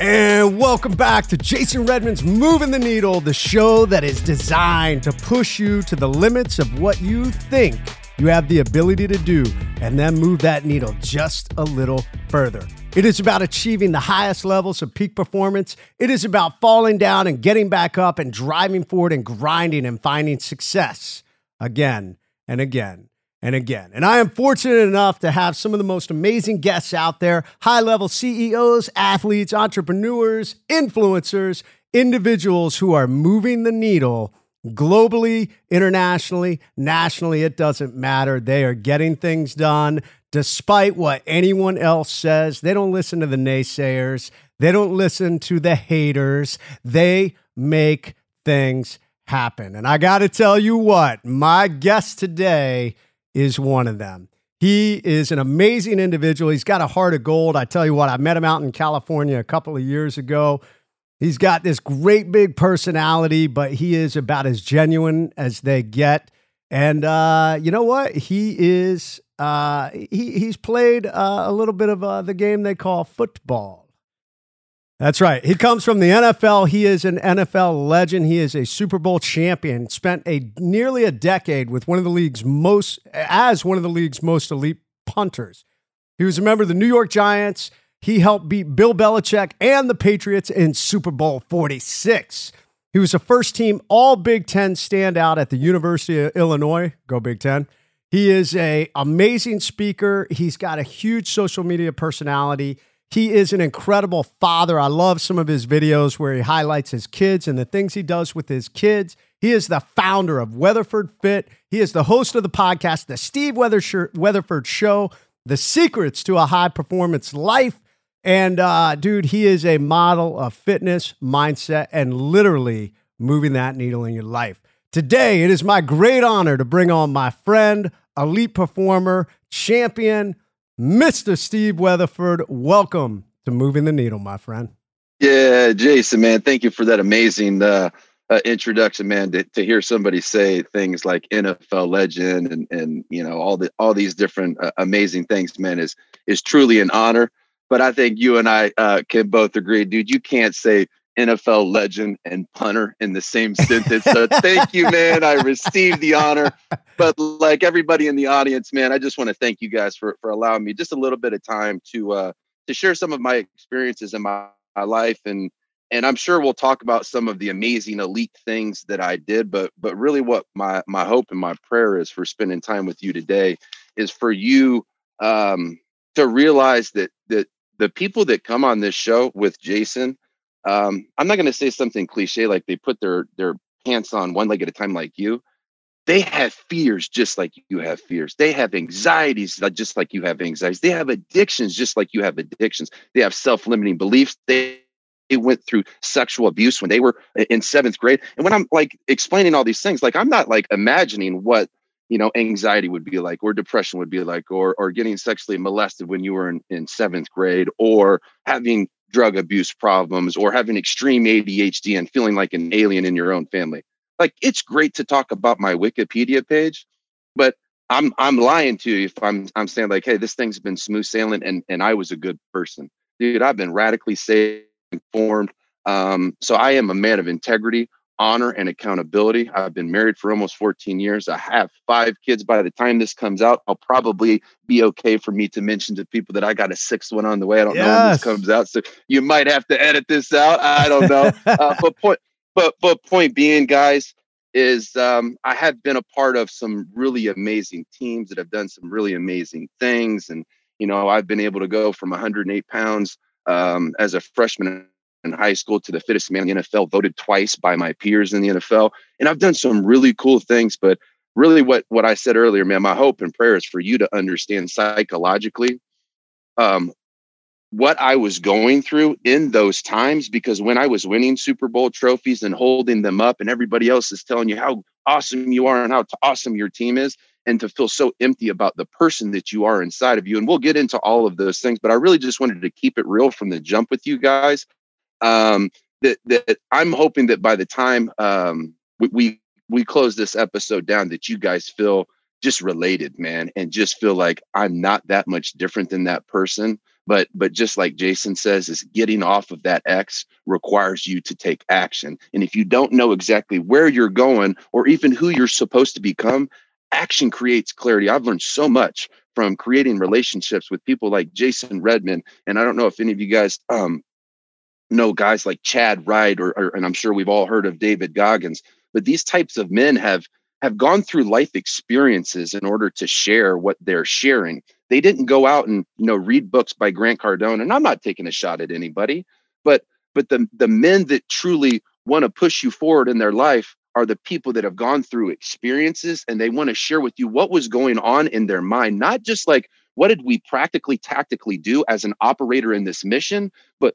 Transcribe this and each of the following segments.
And welcome back to Jason Redman's Moving the Needle, the show that is designed to push you to the limits of what you think you have the ability to do and then move that needle just a little further. It is about achieving the highest levels of peak performance. It is about falling down and getting back up and driving forward and grinding and finding success again and again and again. And I am fortunate enough to have some of the most amazing guests out there high level CEOs, athletes, entrepreneurs, influencers, individuals who are moving the needle globally, internationally, nationally. It doesn't matter. They are getting things done despite what anyone else says. They don't listen to the naysayers, they don't listen to the haters. They make things happen. And I got to tell you what, my guest today is one of them. He is an amazing individual. He's got a heart of gold. I tell you what, I met him out in California a couple of years ago. He's got this great big personality, but he is about as genuine as they get. And uh, you know what? He is. Uh, he he's played uh, a little bit of uh, the game they call football. That's right. He comes from the NFL. He is an NFL legend. He is a Super Bowl champion. Spent a nearly a decade with one of the league's most as one of the league's most elite punters. He was a member of the New York Giants. He helped beat Bill Belichick and the Patriots in Super Bowl 46. He was a first team All Big 10 standout at the University of Illinois. Go Big 10. He is a amazing speaker. He's got a huge social media personality. He is an incredible father. I love some of his videos where he highlights his kids and the things he does with his kids. He is the founder of Weatherford Fit. He is the host of the podcast, The Steve Weatherford Show, The Secrets to a High Performance Life. And uh, dude, he is a model of fitness, mindset, and literally moving that needle in your life. Today, it is my great honor to bring on my friend, elite performer, champion, Mr. Steve Weatherford, welcome to Moving the Needle, my friend. Yeah, Jason, man, thank you for that amazing uh, uh, introduction, man. To, to, hear somebody say things like NFL legend and and you know all the all these different uh, amazing things, man, is is truly an honor. But I think you and I uh, can both agree, dude. You can't say NFL legend and punter in the same sentence. So thank you, man. I received the honor. But like everybody in the audience, man, I just want to thank you guys for for allowing me just a little bit of time to uh to share some of my experiences in my, my life and and I'm sure we'll talk about some of the amazing elite things that I did, but but really what my my hope and my prayer is for spending time with you today is for you um to realize that that the people that come on this show with Jason um, I'm not going to say something cliche like they put their their pants on one leg at a time like you. They have fears just like you have fears. They have anxieties just like you have anxieties. They have addictions just like you have addictions. They have self-limiting beliefs. They they went through sexual abuse when they were in seventh grade. And when I'm like explaining all these things, like I'm not like imagining what you know anxiety would be like or depression would be like or or getting sexually molested when you were in, in seventh grade or having drug abuse problems or having extreme ADHD and feeling like an alien in your own family. Like it's great to talk about my Wikipedia page, but I'm I'm lying to you if I'm I'm saying like, hey, this thing's been smooth sailing and and I was a good person. Dude, I've been radically saved, informed. Um, so I am a man of integrity honor and accountability. I've been married for almost 14 years. I have five kids. By the time this comes out, I'll probably be okay for me to mention to people that I got a sixth one on the way. I don't yes. know when this comes out, so you might have to edit this out. I don't know. uh, but point, but but point being, guys, is um, I have been a part of some really amazing teams that have done some really amazing things, and you know I've been able to go from 108 pounds um, as a freshman in high school to the fittest man in the NFL, voted twice by my peers in the NFL. And I've done some really cool things, but really what what I said earlier, man, my hope and prayer is for you to understand psychologically um, what I was going through in those times because when I was winning Super Bowl trophies and holding them up and everybody else is telling you how awesome you are and how awesome your team is and to feel so empty about the person that you are inside of you and we'll get into all of those things but I really just wanted to keep it real from the jump with you guys um, that that I'm hoping that by the time um, we, we we close this episode down, that you guys feel just related, man, and just feel like I'm not that much different than that person, but but just like jason says is getting off of that x requires you to take action. And if you don't know exactly where you're going or even who you're supposed to become action creates clarity. I've learned so much from creating relationships with people like jason redman and i don't know if any of you guys um, know guys like chadd wright or, or and i'm sure we've all heard of david goggins but these types of men have have gone through life experiences in order to share what they're sharing. They didn't go out and you know read books by Grant Cardone, and I'm not taking a shot at anybody, but but the the men that truly want to push you forward in their life are the people that have gone through experiences and they want to share with you what was going on in their mind, not just like what did we practically tactically do as an operator in this mission, but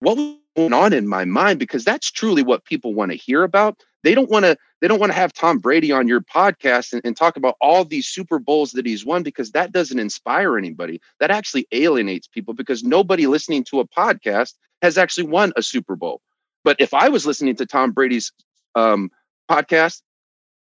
what was going on in my mind because that's truly what people want to hear about. They don't want to they don't want to have tom brady on your podcast and, and, talk about all these super bowls that he's won because that doesn't inspire anybody. That actually alienates people because nobody listening to a podcast has actually won a super bowl. But if i was listening to tom brady's um, podcast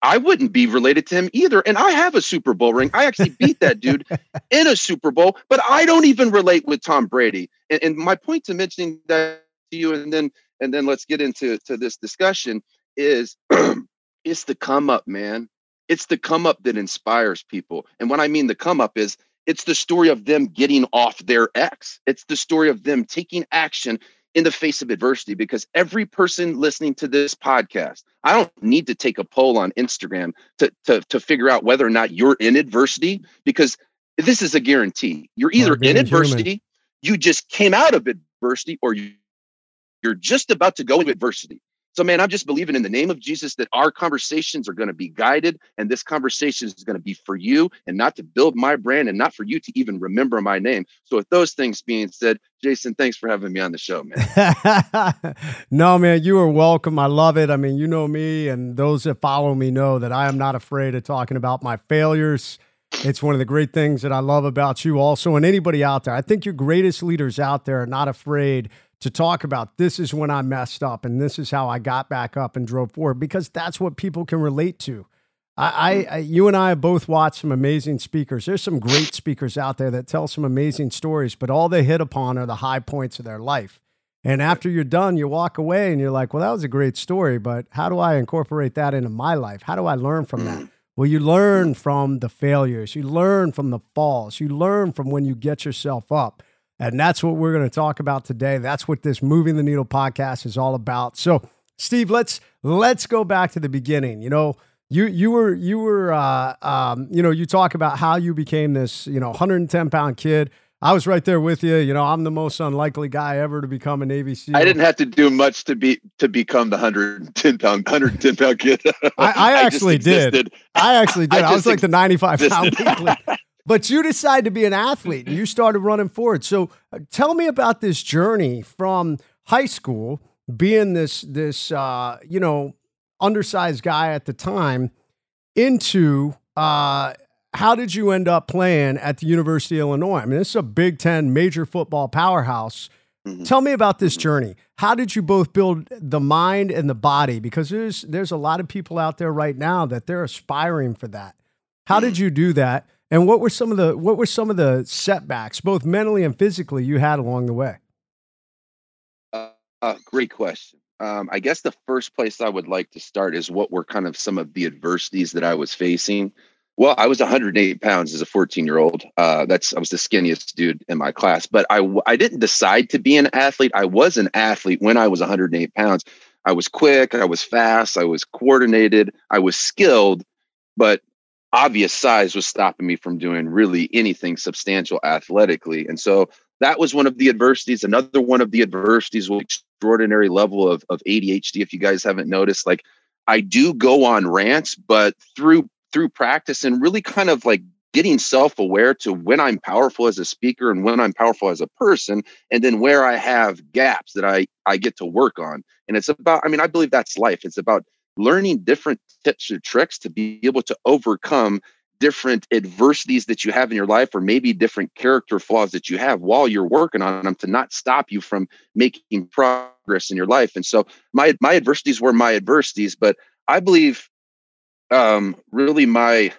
I wouldn't be related to him either. And I have a Super Bowl ring. I actually beat that dude in a Super Bowl, but I don't even relate with Tom Brady. And, and my point to mentioning that to you, and then and then let's get into to this discussion is it's the come up, man. It's the come up that inspires people. And what I mean the come up is it's the story of them getting off their ex. It's the story of them taking action in the face of adversity because every person listening to this podcast, I don't need to take a poll on Instagram to, to, to figure out whether or not you're in adversity because this is a guarantee. You're either in adversity, human. you just came out of adversity, or you, you're just about to go into adversity. So, man, I'm just believing in the name of Jesus that our conversations are going to be guided, and this conversation is going to be for you and not to build my brand and not for you to even remember my name. So, with those things being said, Jason, thanks for having me on the show, man. no, man, you are welcome. I love it. I mean, you know me, and those that follow me know that I am not afraid of talking about my failures. It's one of the great things that I love about you, also, and anybody out there. I think your greatest leaders out there are not afraid to talk about this is when I messed up and this is how I got back up and drove forward because that's what people can relate to. I, mm-hmm. I, you and I have both watched some amazing speakers. There's some great speakers out there that tell some amazing stories, but all they hit upon are the high points of their life. And after you're done, you walk away and you're like, well, that was a great story, but how do I incorporate that into my life? How do I learn from that? Mm. Well, you learn from the failures, you learn from the falls, you learn from when you get yourself up. And that's what we're going to talk about today. That's what this Moving the Needle podcast is all about. So, Steve, let's let's go back to the beginning. You know, you you were you were uh, um, you know you talk about how you became this you know 110 pound kid. I was right there with you. You know, I'm the most unlikely guy ever to become a Navy SEAL. I didn't have to do much to be to become the 110 pound 110 pound kid. I, I, actually I did. I actually did. I, I was like the 95 pound. But you decided to be an athlete and you started running forward. So uh, tell me about this journey from high school, being this this uh, you know undersized guy at the time, into uh, how did you end up playing at the University of Illinois? I mean, this is a Big Ten major football powerhouse. Mm-hmm. Tell me about this journey. How did you both build the mind and the body? Because there's there's a lot of people out there right now that they're aspiring for that. How did mm-hmm. you do that? And what were some of the what were some of the setbacks, both mentally and physically, you had along the way? Uh, uh, great question. Um, I guess the first place I would like to start is what were kind of some of the adversities that I was facing. Well, I was 108 pounds as a 14 year old. Uh, that's I was the skinniest dude in my class, but I I didn't decide to be an athlete. I was an athlete when I was 108 pounds. I was quick, I was fast, I was coordinated, I was skilled, but obvious size was stopping me from doing really anything substantial athletically. And so that was one of the adversities. Another one of the adversities was extraordinary level of, of ADHD. If you guys haven't noticed, like I do go on rants, but through through practice and really kind of like getting self-aware to when I'm powerful as a speaker and when I'm powerful as a person, and then where I have gaps that I I get to work on. And it's about, I mean, I believe that's life. It's about learning different tips or tricks to be able to overcome different adversities that you have in your life or maybe different character flaws that you have while you're working on them to not stop you from making progress in your life. And so my my adversities were my adversities but i believe um really my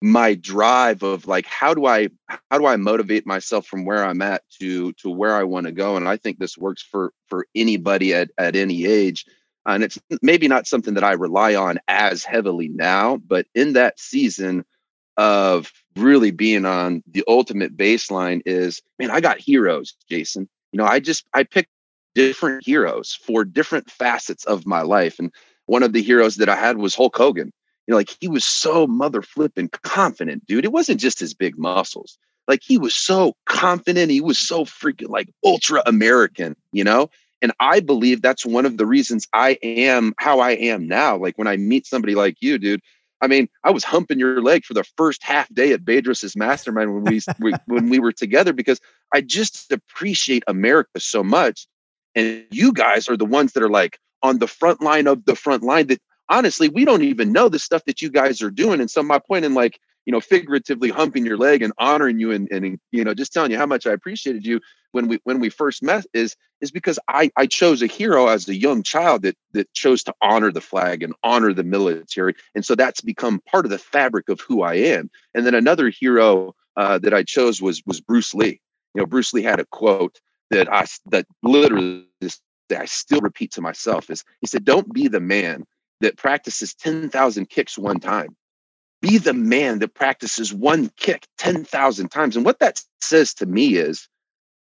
my drive of like how do i how do i motivate myself from where i'm at to to where i want to go? And i think this works for for anybody at at any age Uh, and it's maybe not something that i rely on as heavily now but in that season of really being on the ultimate baseline is man i got heroes jason you know i just i picked different heroes for different facets of my life and one of the heroes that i had was hulk hogan you know, like he was so mother flipping confident, dude. It wasn't just his big muscles. Like he was so confident. He was so freaking like ultra American, you know? And I believe that's one of the reasons I am how I am now. Like when I meet somebody like you, dude, I mean, I was humping your leg for the first half day at Bedros's mastermind when we, we when we were together because I just appreciate America so much. And you guys are the ones that are like on the front line of the front line that honestly, we don't even know the stuff that you guys are doing. And so my point in like, you know, figuratively humping your leg and honoring you and, and you know, just telling you how much I appreciated you when we when we first met is is because I I chose a hero as a young child that that chose to honor the flag and honor the military. And so that's become part of the fabric of who I am. And then another hero uh, that I chose was was Bruce Lee. You know, Bruce Lee had a quote that I that literally that I still repeat to myself is he said, Don't be the man that practices 10,000 kicks one time. Be the man that practices one kick 10,000 times. And what that says to me is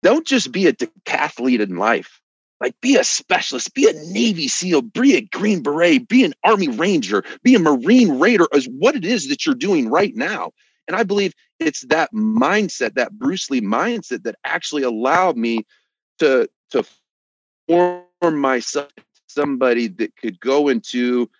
don't just be a decathlete in life. Like, be a specialist, be a Navy SEAL, be a Green Beret, be an Army Ranger, be a Marine Raider, is what it is that you're doing right now. And I believe it's that mindset, that Bruce Lee mindset, that actually allowed me to, to form myself somebody that could go into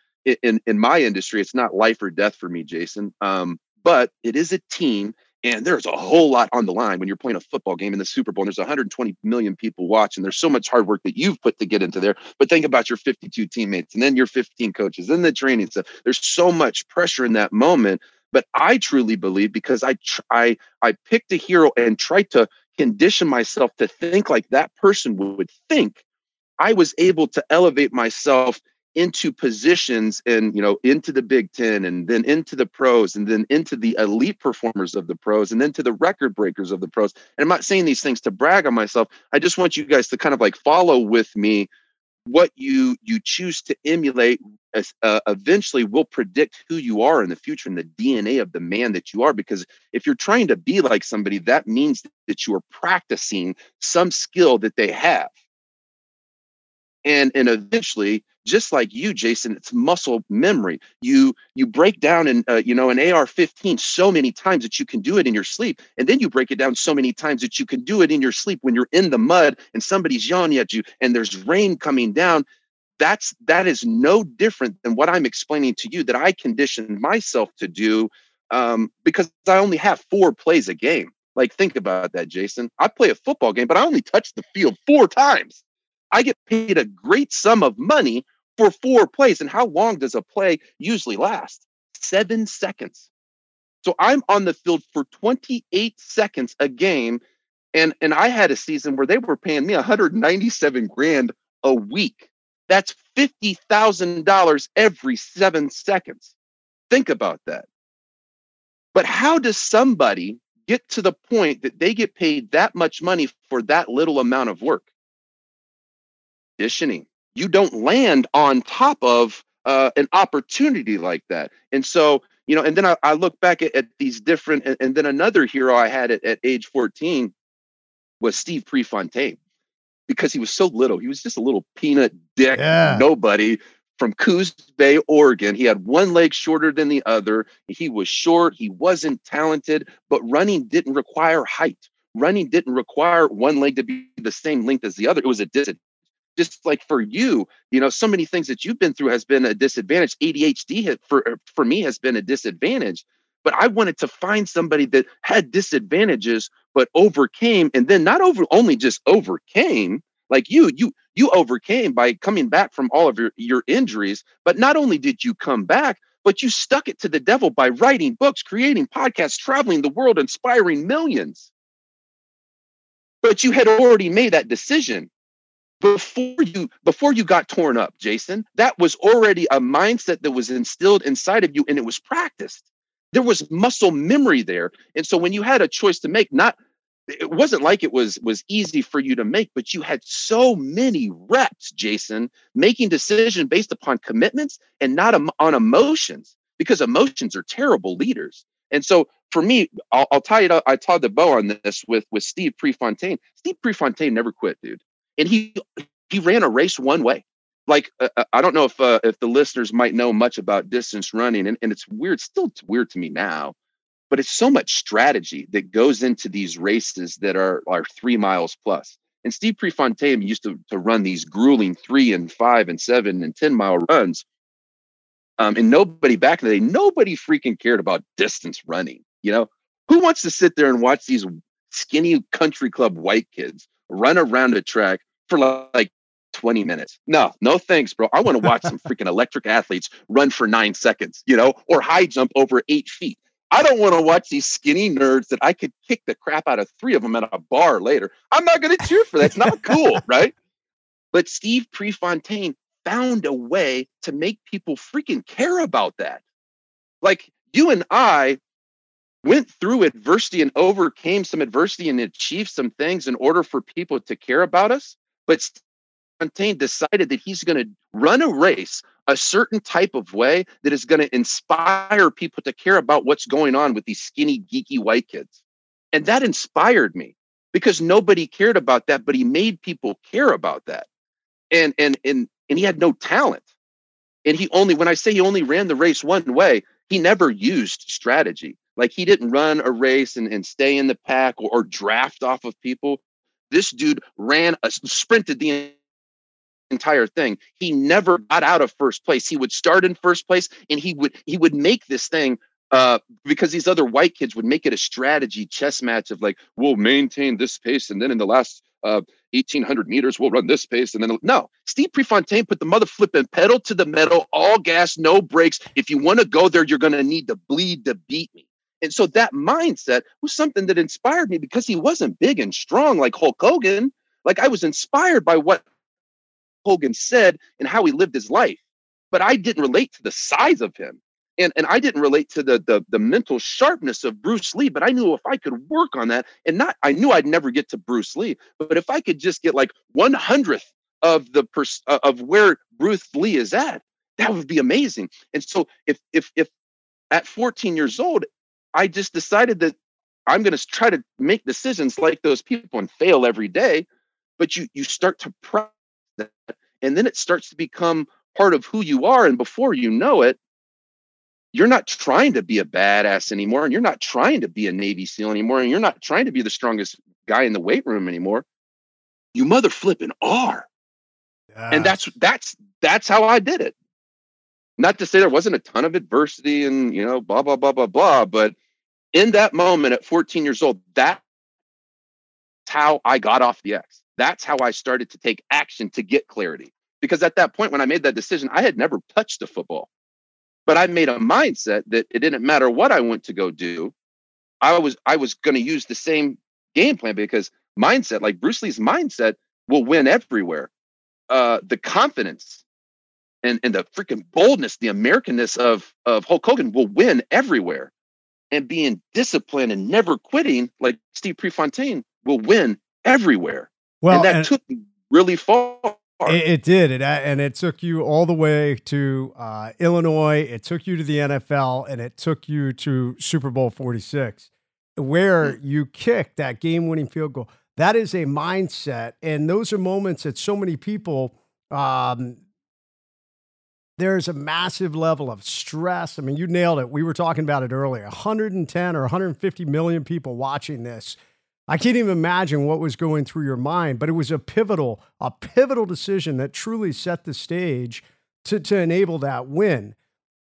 in in my industry it's not life or death for me jason um, but it is a team and there's a whole lot on the line when you're playing a football game in the Super Bowl. And there's 120 million people watching. There's so much hard work that you've put to get into there. But think about your 52 teammates and then your 15 coaches and the training stuff. There's so much pressure in that moment. But I truly believe because I I I picked a hero and tried to condition myself to think like that person would think I was able to elevate myself into positions and you know into the big 10 and then into the pros and then into the elite performers of the pros and then to the record breakers of the pros. And i'm not saying these things to brag on myself. I just want you guys to kind of like follow with me what you you choose to emulate uh, eventually will predict who you are in the future and the dna of the man that you are. Because if you're trying to be like somebody that means that you are practicing some skill that they have and and eventually just like you jason it's muscle memory. You you break down in uh, you know an ar-15 so many times that you can do it in your sleep and then you break it down so many times that you can do it in your sleep when you're in the mud and somebody's yelling at you and there's rain coming down. That's that is no different than what i'm explaining to you that i conditioned myself to do um, because i only have four plays a game. Like think about that jason. I play a football game but i only touch the field four times I get paid a great sum of money for four plays. And how long does a play usually last? Seven seconds. So I'm on the field for 28 seconds a game. And, and I had a season where they were paying me 197 grand a week. That's $50,000 every seven seconds. Think about that. But how does somebody get to the point that they get paid that much money for that little amount of work? Conditioning. You don't land on top of uh, an opportunity like that. And so, you know, and then I, I look back at, at, these different, and, and, then another hero I had at, at age 14 was Steve Prefontaine because he was so little. He was just a little peanut dick, yeah. nobody from Coos Bay, Oregon. He had one leg shorter than the other. He was short. He wasn't talented, but running didn't require height. Running didn't require one leg to be the same length as the other. It was a disadvantage just like for you you know so many things that you've been through has been a disadvantage. Adhd for for me has been a disadvantage but i wanted to find somebody that had disadvantages but overcame and then not over only just overcame like you you you overcame by coming back from all of your your injuries but not only did you come back but you stuck it to the devil by writing books creating podcasts traveling the world inspiring millions. But you had already made that decision before you before you got torn up jason that was already a mindset that was instilled inside of you and it was practiced there was muscle memory there. And so when you had a choice to make, not it wasn't like it was was easy for you to make, but you had so many reps, Jason, making decision based upon commitments and not on emotions because emotions are terrible leaders. And so for me, I'll, I'll tie it up. I tied the bow on this with with Steve Prefontaine. Steve Prefontaine never quit, dude, and he he ran a race one way. Like uh, uh, I don't know if uh, if the listeners might know much about distance running, and, and it's weird, still weird to me now, but it's so much strategy that goes into these races that are are three miles plus. And Steve Prefontaine used to, to run these grueling three and five and seven and 10 mile runs. Um, and nobody back in the day, nobody freaking cared about distance running. You know, who wants to sit there and watch these skinny country club white kids run around a track for like 20 minutes? No, no thanks, bro. I want to watch some freaking electric athletes run for nine seconds, you know, or high jump over eight feet. I don't want to watch these skinny nerds that I could kick the crap out of three of them at a bar later. I'm not going to cheer for that. It's not cool, right? But Steve Prefontaine found a way to make people freaking care about that. Like you and I went through adversity and overcame some adversity and achieved some things in order for people to care about us. But Fontaine decided that he's going to run a race a certain type of way that is going to inspire people to care about what's going on with these skinny, geeky white kids. And that inspired me because nobody cared about that, but he made people care about that. And and and and he had no talent. And he only, when I say he only ran the race one way, he never used strategy. Like he didn't run a race and, and stay in the pack or, or draft off of people. This dude ran a sprinted the entire thing. He never got out of first place. He would start in first place and he would he would make this thing uh, because these other white kids would make it a strategy chess match of like, we'll maintain this pace. And then in the last uh, 1800 meters, we'll run this pace. And then, no, Steve Prefontaine put the mother flipping pedal to the metal, all gas, no brakes. If you want to go there, you're going to need to bleed to beat me. And so that mindset was something that inspired me because he wasn't big and strong like Hulk Hogan. Like I was inspired by what Hogan said and how he lived his life, but I didn't relate to the size of him. And, and I didn't relate to the, the the mental sharpness of Bruce Lee, but I knew if I could work on that, and not I knew I'd never get to Bruce Lee, but if I could just get like one hundredth of the pers- uh, of where Bruce Lee is at, that would be amazing. And so if if if at 14 years old, I just decided that I'm going to try to make decisions like those people and fail every day. But you you start to practice that, and then it starts to become part of who you are. And before you know it, you're not trying to be a badass anymore, and you're not trying to be a Navy SEAL anymore, and you're not trying to be the strongest guy in the weight room anymore. You mother flipping are. Yeah. And that's that's that's how I did it not to say there wasn't a ton of adversity and you know blah blah blah blah blah but in that moment at 14 years old that's how i got off the x. That's how i started to take action to get clarity. Because at that point when i made that decision i had never touched a football. But i made a mindset that it didn't matter what i went to go do i was i was going to use the same game plan because mindset like bruce lee's mindset will win everywhere. Uh the confidence and, and the freaking boldness, the Americanness of, of Hulk Hogan will win everywhere. And being disciplined and never quitting, like Steve Prefontaine, will win everywhere. Well, and that and took really far. It, it did, it, and it took you all the way to uh, Illinois. It took you to the NFL, and it took you to Super Bowl Forty Six, where mm-hmm. you kicked that game-winning field goal. That is a mindset, and those are moments that so many people um, there's a massive level of stress. I mean, you nailed it. We were talking about it earlier 110 or 150 million people watching this. I can't even imagine what was going through your mind, but it was a pivotal, a pivotal decision that truly set the stage to, to enable that win.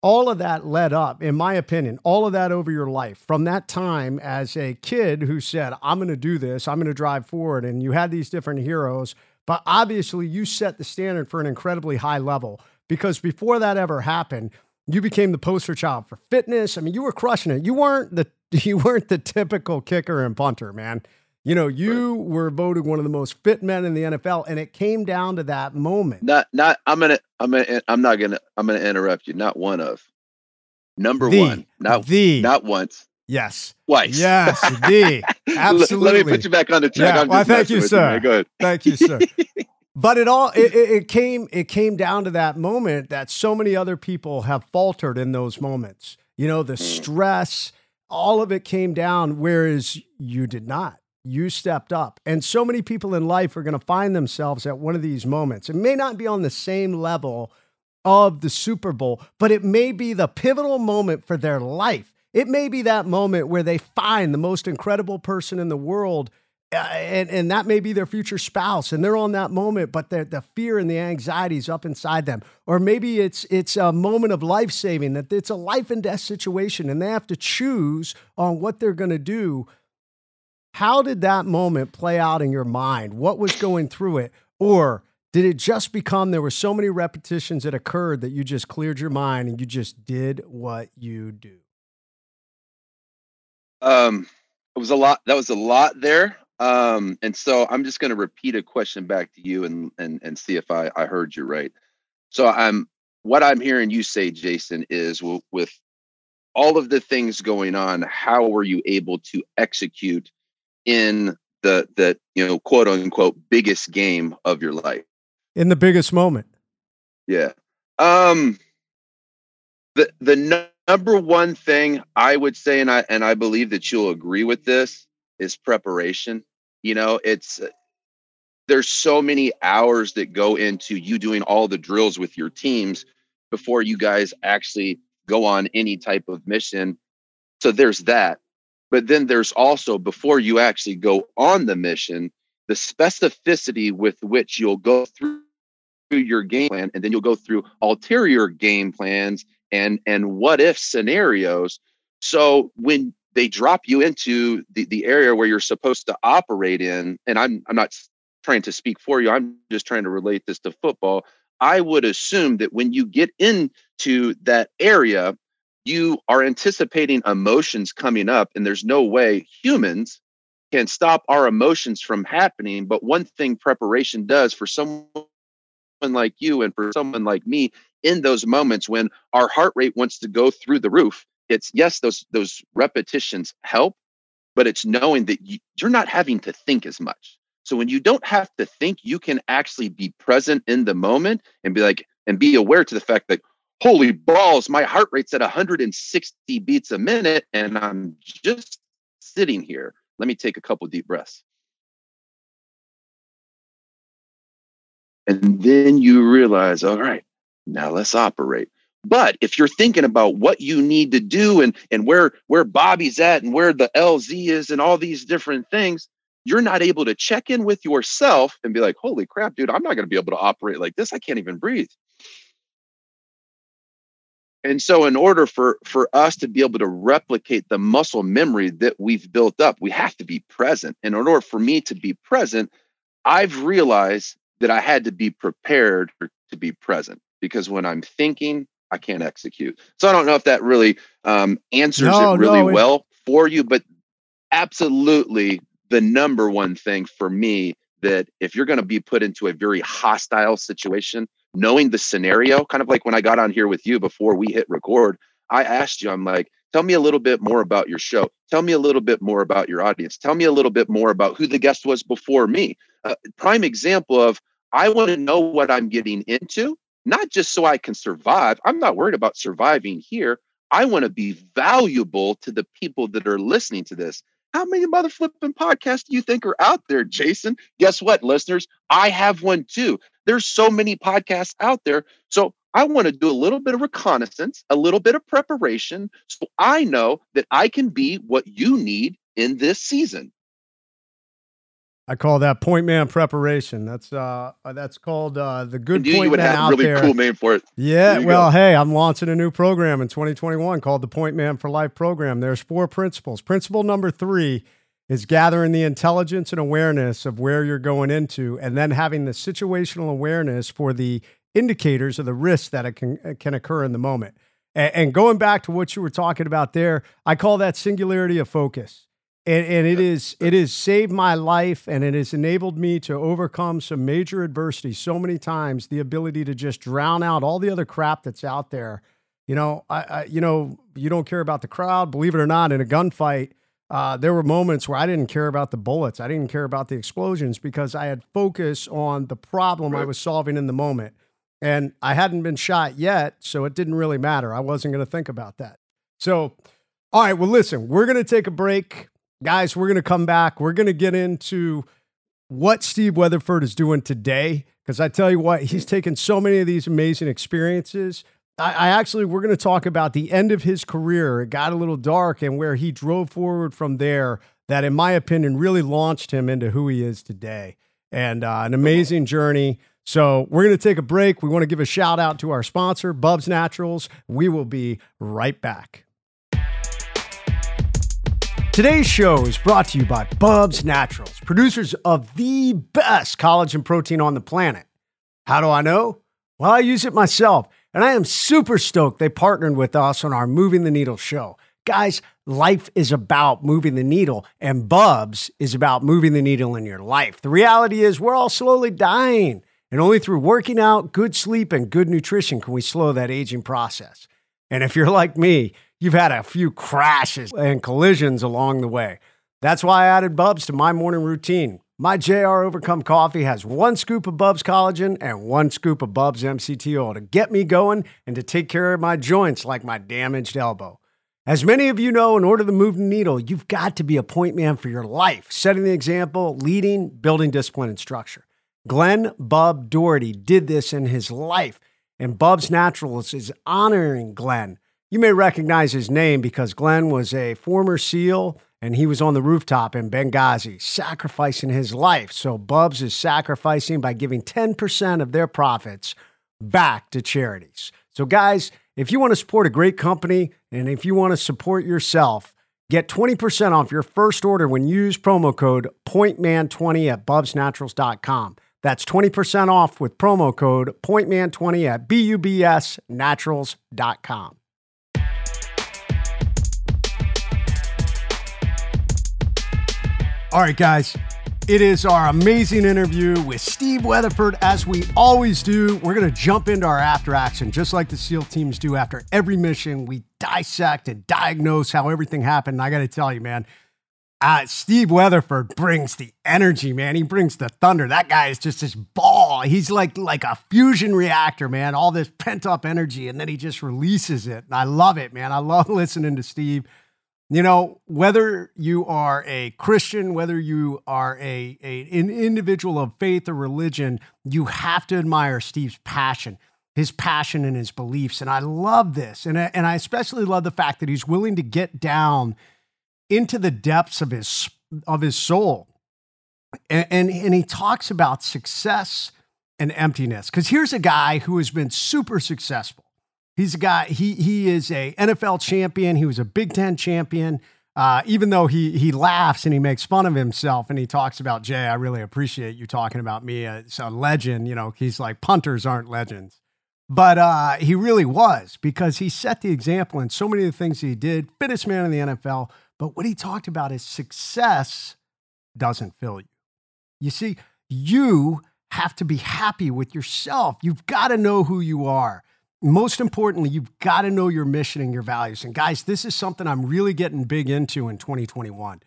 All of that led up, in my opinion, all of that over your life from that time as a kid who said, I'm going to do this, I'm going to drive forward. And you had these different heroes, but obviously you set the standard for an incredibly high level because before that ever happened, you became the poster child for fitness. I mean, you were crushing it. You weren't the you weren't the typical kicker and punter, man. You know, you right. were voted one of the most fit men in the NFL, and it came down to that moment. Not, not. I'm gonna, I'm gonna, I'm not gonna, I'm gonna interrupt you. Not one of, Number The. one. Not the not once. yes, Twice. yes, the absolutely. Let me put you back on the track. Yeah, I'm well, thank you, sir. man. Go ahead. Thank you, sir. but it all it, it, came it came down to that moment that so many other people have faltered in those moments. You know, the stress, all of it came down, whereas you did not. You stepped up. And so many people in life are going to find themselves at one of these moments. It may not be on the same level of the Super Bowl, but it may be the pivotal moment for their life. It may be that moment where they find the most incredible person in the world, and, and that may be their future spouse, and they're on that moment, but the, the fear and the anxiety is up inside them. Or maybe it's it's a moment of life saving, that it's a life and death situation, and they have to choose on what they're going to do. How did that moment play out in your mind? What was going through it? Or did it just become there were so many repetitions that occurred that you just cleared your mind and you just did what you do? Um, it was a lot. That was a lot there. Um, and so I'm just going to repeat a question back to you and and and see if I I heard you right. So I'm what I'm hearing you say, Jason, is w- with all of the things going on, how were you able to execute in the the you know quote unquote biggest game of your life? In the biggest moment. Yeah. Um the the nu- number one thing I would say and I and I believe that you'll agree with this is preparation. You know, it's uh, there's so many hours that go into you doing all the drills with your teams before you guys actually go on any type of mission. So there's that. But then there's also before you actually go on the mission, the specificity with which you'll go through your game plan and then you'll go through ulterior game plans and and what if scenarios so when they drop you into the, the area where you're supposed to operate in and i'm i'm not trying to speak for you i'm just trying to relate this to football. I would assume that when you get into that area you are anticipating emotions coming up and there's no way humans can stop our emotions from happening but one thing preparation does for someone like you and for someone like me in those moments when our heart rate wants to go through the roof it's yes those those repetitions help but it's knowing that you, you're not having to think as much. So when you don't have to think you can actually be present in the moment and be like and be aware to the fact that holy balls my heart rate's at 160 beats a minute and i'm just sitting here. Let me take a couple deep breaths. And then you realize all right now let's operate but if you're thinking about what you need to do and and where where bobby's at and where the lz is and all these different things you're not able to check in with yourself and be like holy crap dude i'm not going to be able to operate like this. I can't even breathe. And so in order for for us to be able to replicate the muscle memory that we've built up we have to be present. And in order for me to be present i've realized that i had to be prepared to be present because when i'm thinking i can't execute. So i don't know if that really um, answers No, it really no, it- well for you but absolutely the number one thing for me that if you're going to be put into a very hostile situation knowing the scenario kind of like when i got on here with you before we hit record i asked you i'm like tell me a little bit more about your show. Tell me a little bit more about your audience. Tell me a little bit more about who the guest was before me. Uh, prime example of i want to know what i'm getting into not just so i can survive i'm not worried about surviving here i want to be valuable to the people that are listening to this how many mother flipping podcasts do you think are out there, Jason? Guess what, listeners? I have one too. There's so many podcasts out there. So I want to do a little bit of reconnaissance, a little bit of preparation, so I know that I can be what you need in this season. I call that point man preparation. That's uh that's called uh the good knew you point would man have a out really there. cool name for it. Yeah, well, go. hey, I'm launching a new program in 2021 called the Point Man for Life program. There's four principles. Principle number 3 is gathering the intelligence and awareness of where you're going into and then having the situational awareness for the indicators of the risks that it can uh, can occur in the moment. And, and going back to what you were talking about there, I call that singularity of focus. And, and it is it has saved my life and it has enabled me to overcome some major adversity so many times the ability to just drown out all the other crap that's out there You know, I, I you know, you don't care about the crowd. Believe it or not, in a gunfight, uh, there were moments where I didn't care about the bullets. I didn't care about the explosions because I had focus on the problem right. I was solving in the moment. And I hadn't been shot yet, so it didn't really matter. I wasn't going to think about that. So, all right, well, listen, we're going to take a break. Guys, we're going to come back. We're going to get into what Steve Weatherford is doing today. Because I tell you what, he's taken so many of these amazing experiences. I, I actually, we're going to talk about the end of his career. It got a little dark and where he drove forward from there, that, in my opinion, really launched him into who he is today. And uh, an amazing journey. So we're going to take a break. We want to give a shout out to our sponsor, Bubs Naturals. We will be right back. Today's show is brought to you by Bubs Naturals, producers of the best collagen protein on the planet. How do I know? Well, I use it myself, and I am super stoked they partnered with us on our Moving the Needle show. Guys, life is about moving the needle, and Bubs is about moving the needle in your life. The reality is, we're all slowly dying, and only through working out, good sleep, and good nutrition can we slow that aging process. And if you're like me, you've had a few crashes and collisions along the way. That's why I added Bubs to my morning routine. My JR Overcome coffee has one scoop of Bubs collagen and one scoop of Bubs MCT oil to get me going and to take care of my joints like my damaged elbow. As many of you know, in order to move the needle, you've got to be a point man for your life, setting the example, leading, building discipline and structure. Glen Bub Doherty did this in his life, and Bubs Naturals is honoring Glen you may recognize his name because Glen was a former SEAL and he was on the rooftop in Benghazi sacrificing his life. So Bubs is sacrificing by giving 10% of their profits back to charities. So, guys, if you want to support a great company and if you want to support yourself, get 20% off your first order when you use promo code POINTMAN20 at bubsnaturals.com. That's 20% off with promo code POINTMAN20 at bubsnaturals.com. All right, guys. It is our amazing interview with Steve Weatherford. As we always do, we're going to jump into our after action, just like the SEAL teams do after every mission. We dissect and diagnose how everything happened. And I got to tell you, man, uh, Steve Weatherford brings the energy, man. He brings the thunder. That guy is just this ball. He's like like a fusion reactor, man. All this pent up energy, and then he just releases it. And I love it, man. I love listening to Steve. You know, whether you are a Christian, whether you are a, a, an individual of faith or religion, you have to admire Steve's passion, his passion and his beliefs. And I love this. And I, and I especially love the fact that he's willing to get down into the depths of his of his soul. And, and, and he talks about success and emptiness. Because here's a guy who has been super successful He's a guy. He he is a NFL champion. He was a Big Ten champion. Uh, even though he he laughs and he makes fun of himself and he talks about Jay, I really appreciate you talking about me as a legend. You know, he's like punters aren't legends, but uh, he really was because he set the example in so many of the things he did. Fittest man in the NFL. But what he talked about is success doesn't fill you. You see, you have to be happy with yourself. You've got to know who you are most importantly, you've got to know your mission and your values. And guys, this is something I'm really getting big into in 2021.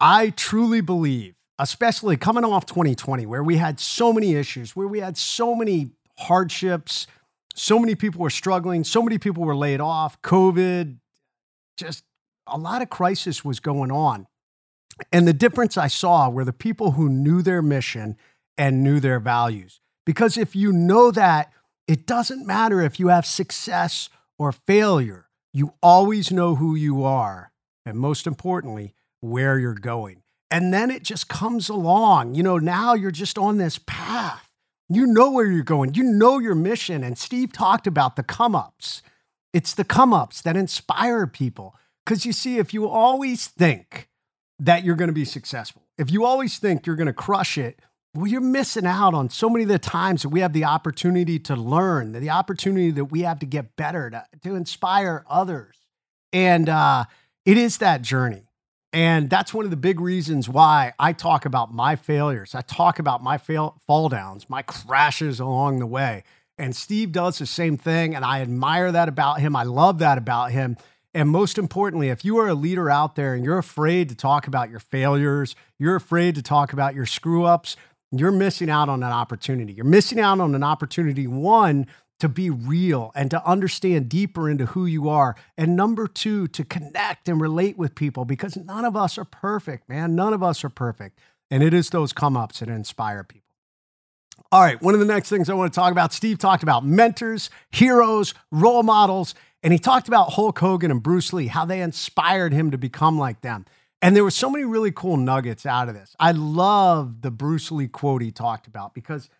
I truly believe, especially coming off 2020, where we had so many issues, where we had so many hardships, so many people were struggling, so many people were laid off, COVID, just a lot of crisis was going on. And the difference I saw were the people who knew their mission and knew their values. Because if you know that, it doesn't matter if you have success or failure, you always know who you are. And most importantly, where you're going. And then it just comes along. You know, now you're just on this path. You know where you're going, you know your mission. And Steve talked about the come ups. It's the come ups that inspire people. Because you see, if you always think that you're going to be successful, if you always think you're going to crush it, well, you're missing out on so many of the times that we have the opportunity to learn, the opportunity that we have to get better, to, to inspire others. And uh, it is that journey. And that's one of the big reasons why I talk about my failures. I talk about my fail, fall downs, my crashes along the way. And Steve does the same thing. And I admire that about him. I love that about him. And most importantly, if you are a leader out there and you're afraid to talk about your failures, you're afraid to talk about your screw ups, you're missing out on an opportunity. You're missing out on an opportunity, one, to be real and to understand deeper into who you are. And number two, to connect and relate with people because none of us are perfect, man. None of us are perfect. And it is those come ups that inspire people. All right, one of the next things I want to talk about, Steve talked about mentors, heroes, role models, and he talked about Hulk Hogan and Bruce Lee, how they inspired him to become like them. And there were so many really cool nuggets out of this. I love the Bruce Lee quote he talked about because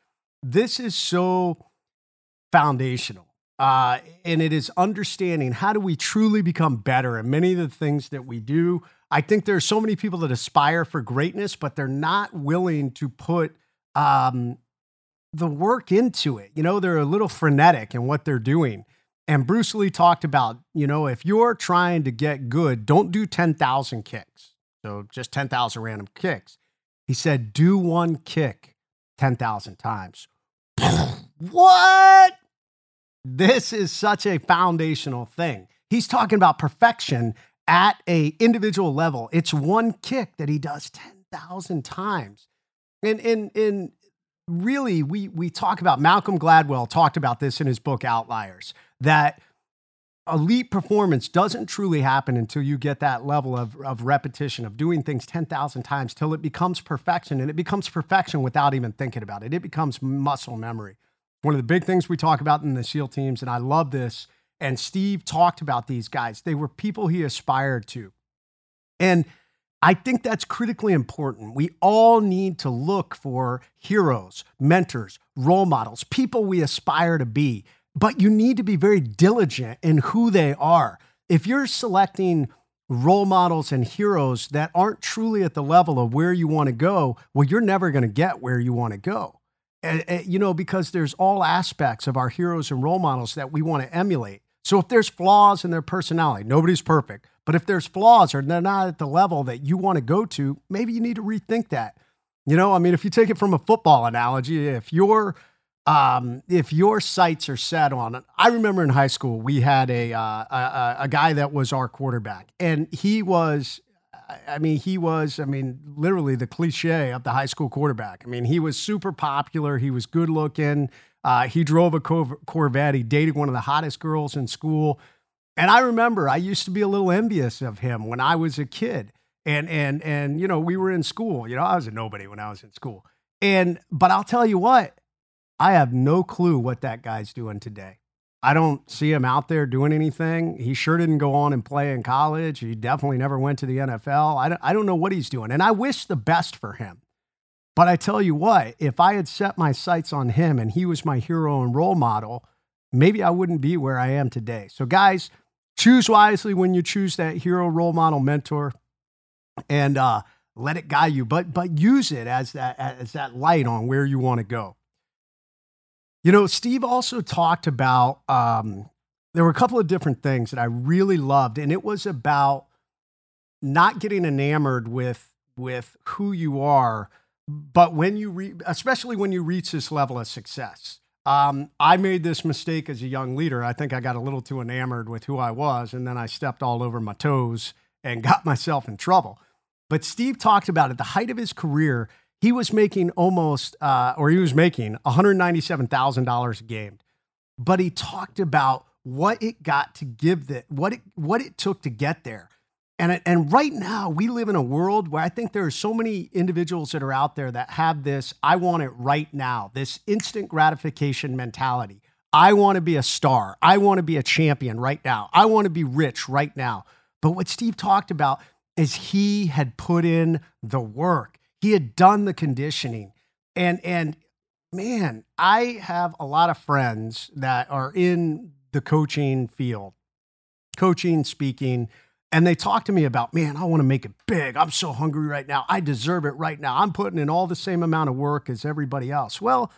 this is so foundational. Uh, and it is understanding how do we truly become better and many of the things that we do. I think there are so many people that aspire for greatness, but they're not willing to put um, the work into it. You know, they're a little frenetic in what they're doing. And Bruce Lee talked about, you know, if you're trying to get good, don't do 10,000 kicks. So just 10,000 random kicks. He said, do one kick 10,000 times. what? This is such a foundational thing. He's talking about perfection at a individual level. It's one kick that he does 10,000 times. And, and, and really, we, we talk about Malcolm Gladwell talked about this in his book Outliers that elite performance doesn't truly happen until you get that level of, of repetition of doing things 10,000 times till it becomes perfection and it becomes perfection without even thinking about it. It becomes muscle memory. One of the big things we talk about in the SEAL teams, and I love this, and Steve talked about these guys. They were people he aspired to. And I think that's critically important. We all need to look for heroes, mentors, role models, people we aspire to be but you need to be very diligent in who they are. If you're selecting role models and heroes that aren't truly at the level of where you want to go, well, you're never going to get where you want to go. And, and, you know, because there's all aspects of our heroes and role models that we want to emulate. So if there's flaws in their personality, nobody's perfect, but if there's flaws or they're not at the level that you want to go to, maybe you need to rethink that. You know, I mean, if you take it from a football analogy, if you're um, if your sights are set on it, I remember in high school we had a, uh, a a guy that was our quarterback, and he was, I mean, he was, I mean, literally the cliche of the high school quarterback. I mean, he was super popular. He was good looking. Uh, he drove a Corvette. He dated one of the hottest girls in school, and I remember I used to be a little envious of him when I was a kid, and and and you know we were in school. You know, I was a nobody when I was in school, and but I'll tell you what I have no clue what that guy's doing today. I don't see him out there doing anything. He sure didn't go on and play in college. He definitely never went to the NFL. I don't, I don't know what he's doing. And I wish the best for him. But I tell you what, if I had set my sights on him and he was my hero and role model, maybe I wouldn't be where I am today. So, guys, choose wisely when you choose that hero, role model, mentor, and uh, let it guide you. But but use it as that as that light on where you want to go. You know, Steve also talked about um, there were a couple of different things that I really loved, and it was about not getting enamored with with who you are, but when you re- especially when you reach this level of success. Um, I made this mistake as a young leader. I think I got a little too enamored with who I was, and then I stepped all over my toes and got myself in trouble. But Steve talked about at the height of his career, he was making almost, uh, or he was making $197,000 a game. But he talked about what it got to give that, what it, what it took to get there. And, and right now, we live in a world where I think there are so many individuals that are out there that have this I want it right now, this instant gratification mentality. I want to be a star. I want to be a champion right now. I want to be rich right now. But what Steve talked about is he had put in the work. He had done the conditioning. And and man, I have a lot of friends that are in the coaching field, coaching, speaking, and they talk to me about, man, I want to make it big. I'm so hungry right now. I deserve it right now. I'm putting in all the same amount of work as everybody else. Well,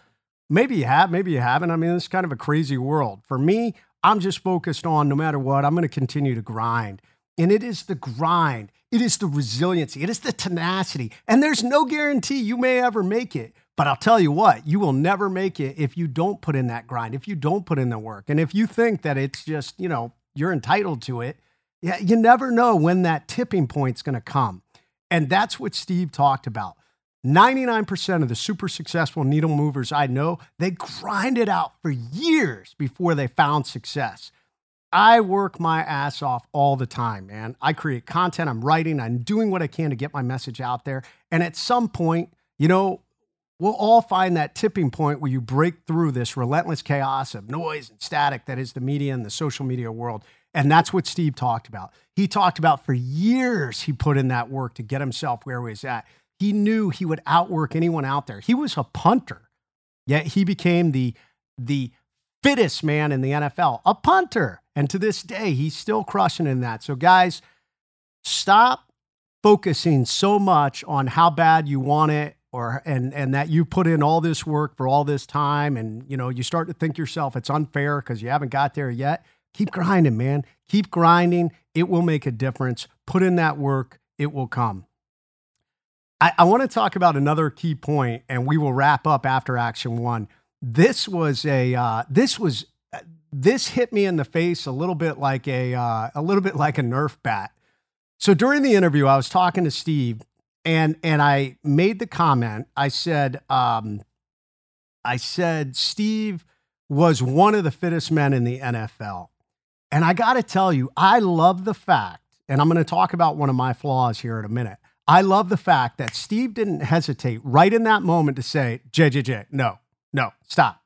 maybe you have, maybe you haven't. I mean, it's kind of a crazy world. For me, I'm just focused on no matter what, I'm going to continue to grind. And it is the grind, it is the resiliency, it is the tenacity. And there's no guarantee you may ever make it, But I'll tell you what, you will never make it if you don't put in that grind, if you don't put in the work. And if you think that it's just, you know, you're entitled to it, yeah, you never know when that tipping point's going to come. And that's what Steve talked about. 99% of the super successful needle movers I know, they grinded out for years before they found success. I work my ass off all the time, man. I create content, I'm writing, I'm doing what I can to get my message out there. And at some point, you know, we'll all find that tipping point where you break through this relentless chaos of noise and static that is the media and the social media world. And that's what Steve talked about. He talked about for years he put in that work to get himself where he was at. He knew he would outwork anyone out there. He was a punter, yet he became the, the fittest man in the NFL, a punter. And to this day, he's still crushing in that. So, guys, stop focusing so much on how bad you want it or and and that you put in all this work for all this time. And you know you start to think yourself it's unfair because you haven't got there yet. Keep grinding man. Keep grinding. It will make a difference. Put in that work. It will come. I, I want to talk about another key point, and we will wrap up after action one. This was a uh, this was this hit me in the face a little bit like a uh, a little bit like a Nerf bat. So during the interview, I was talking to Steve, and and I made the comment. I said, um, I said Steve was one of the fittest men in the NFL, and I got to tell you, I love the fact, and I'm going to talk about one of my flaws here in a minute. I love the fact that Steve didn't hesitate right in that moment to say, JJJ, no, no, stop.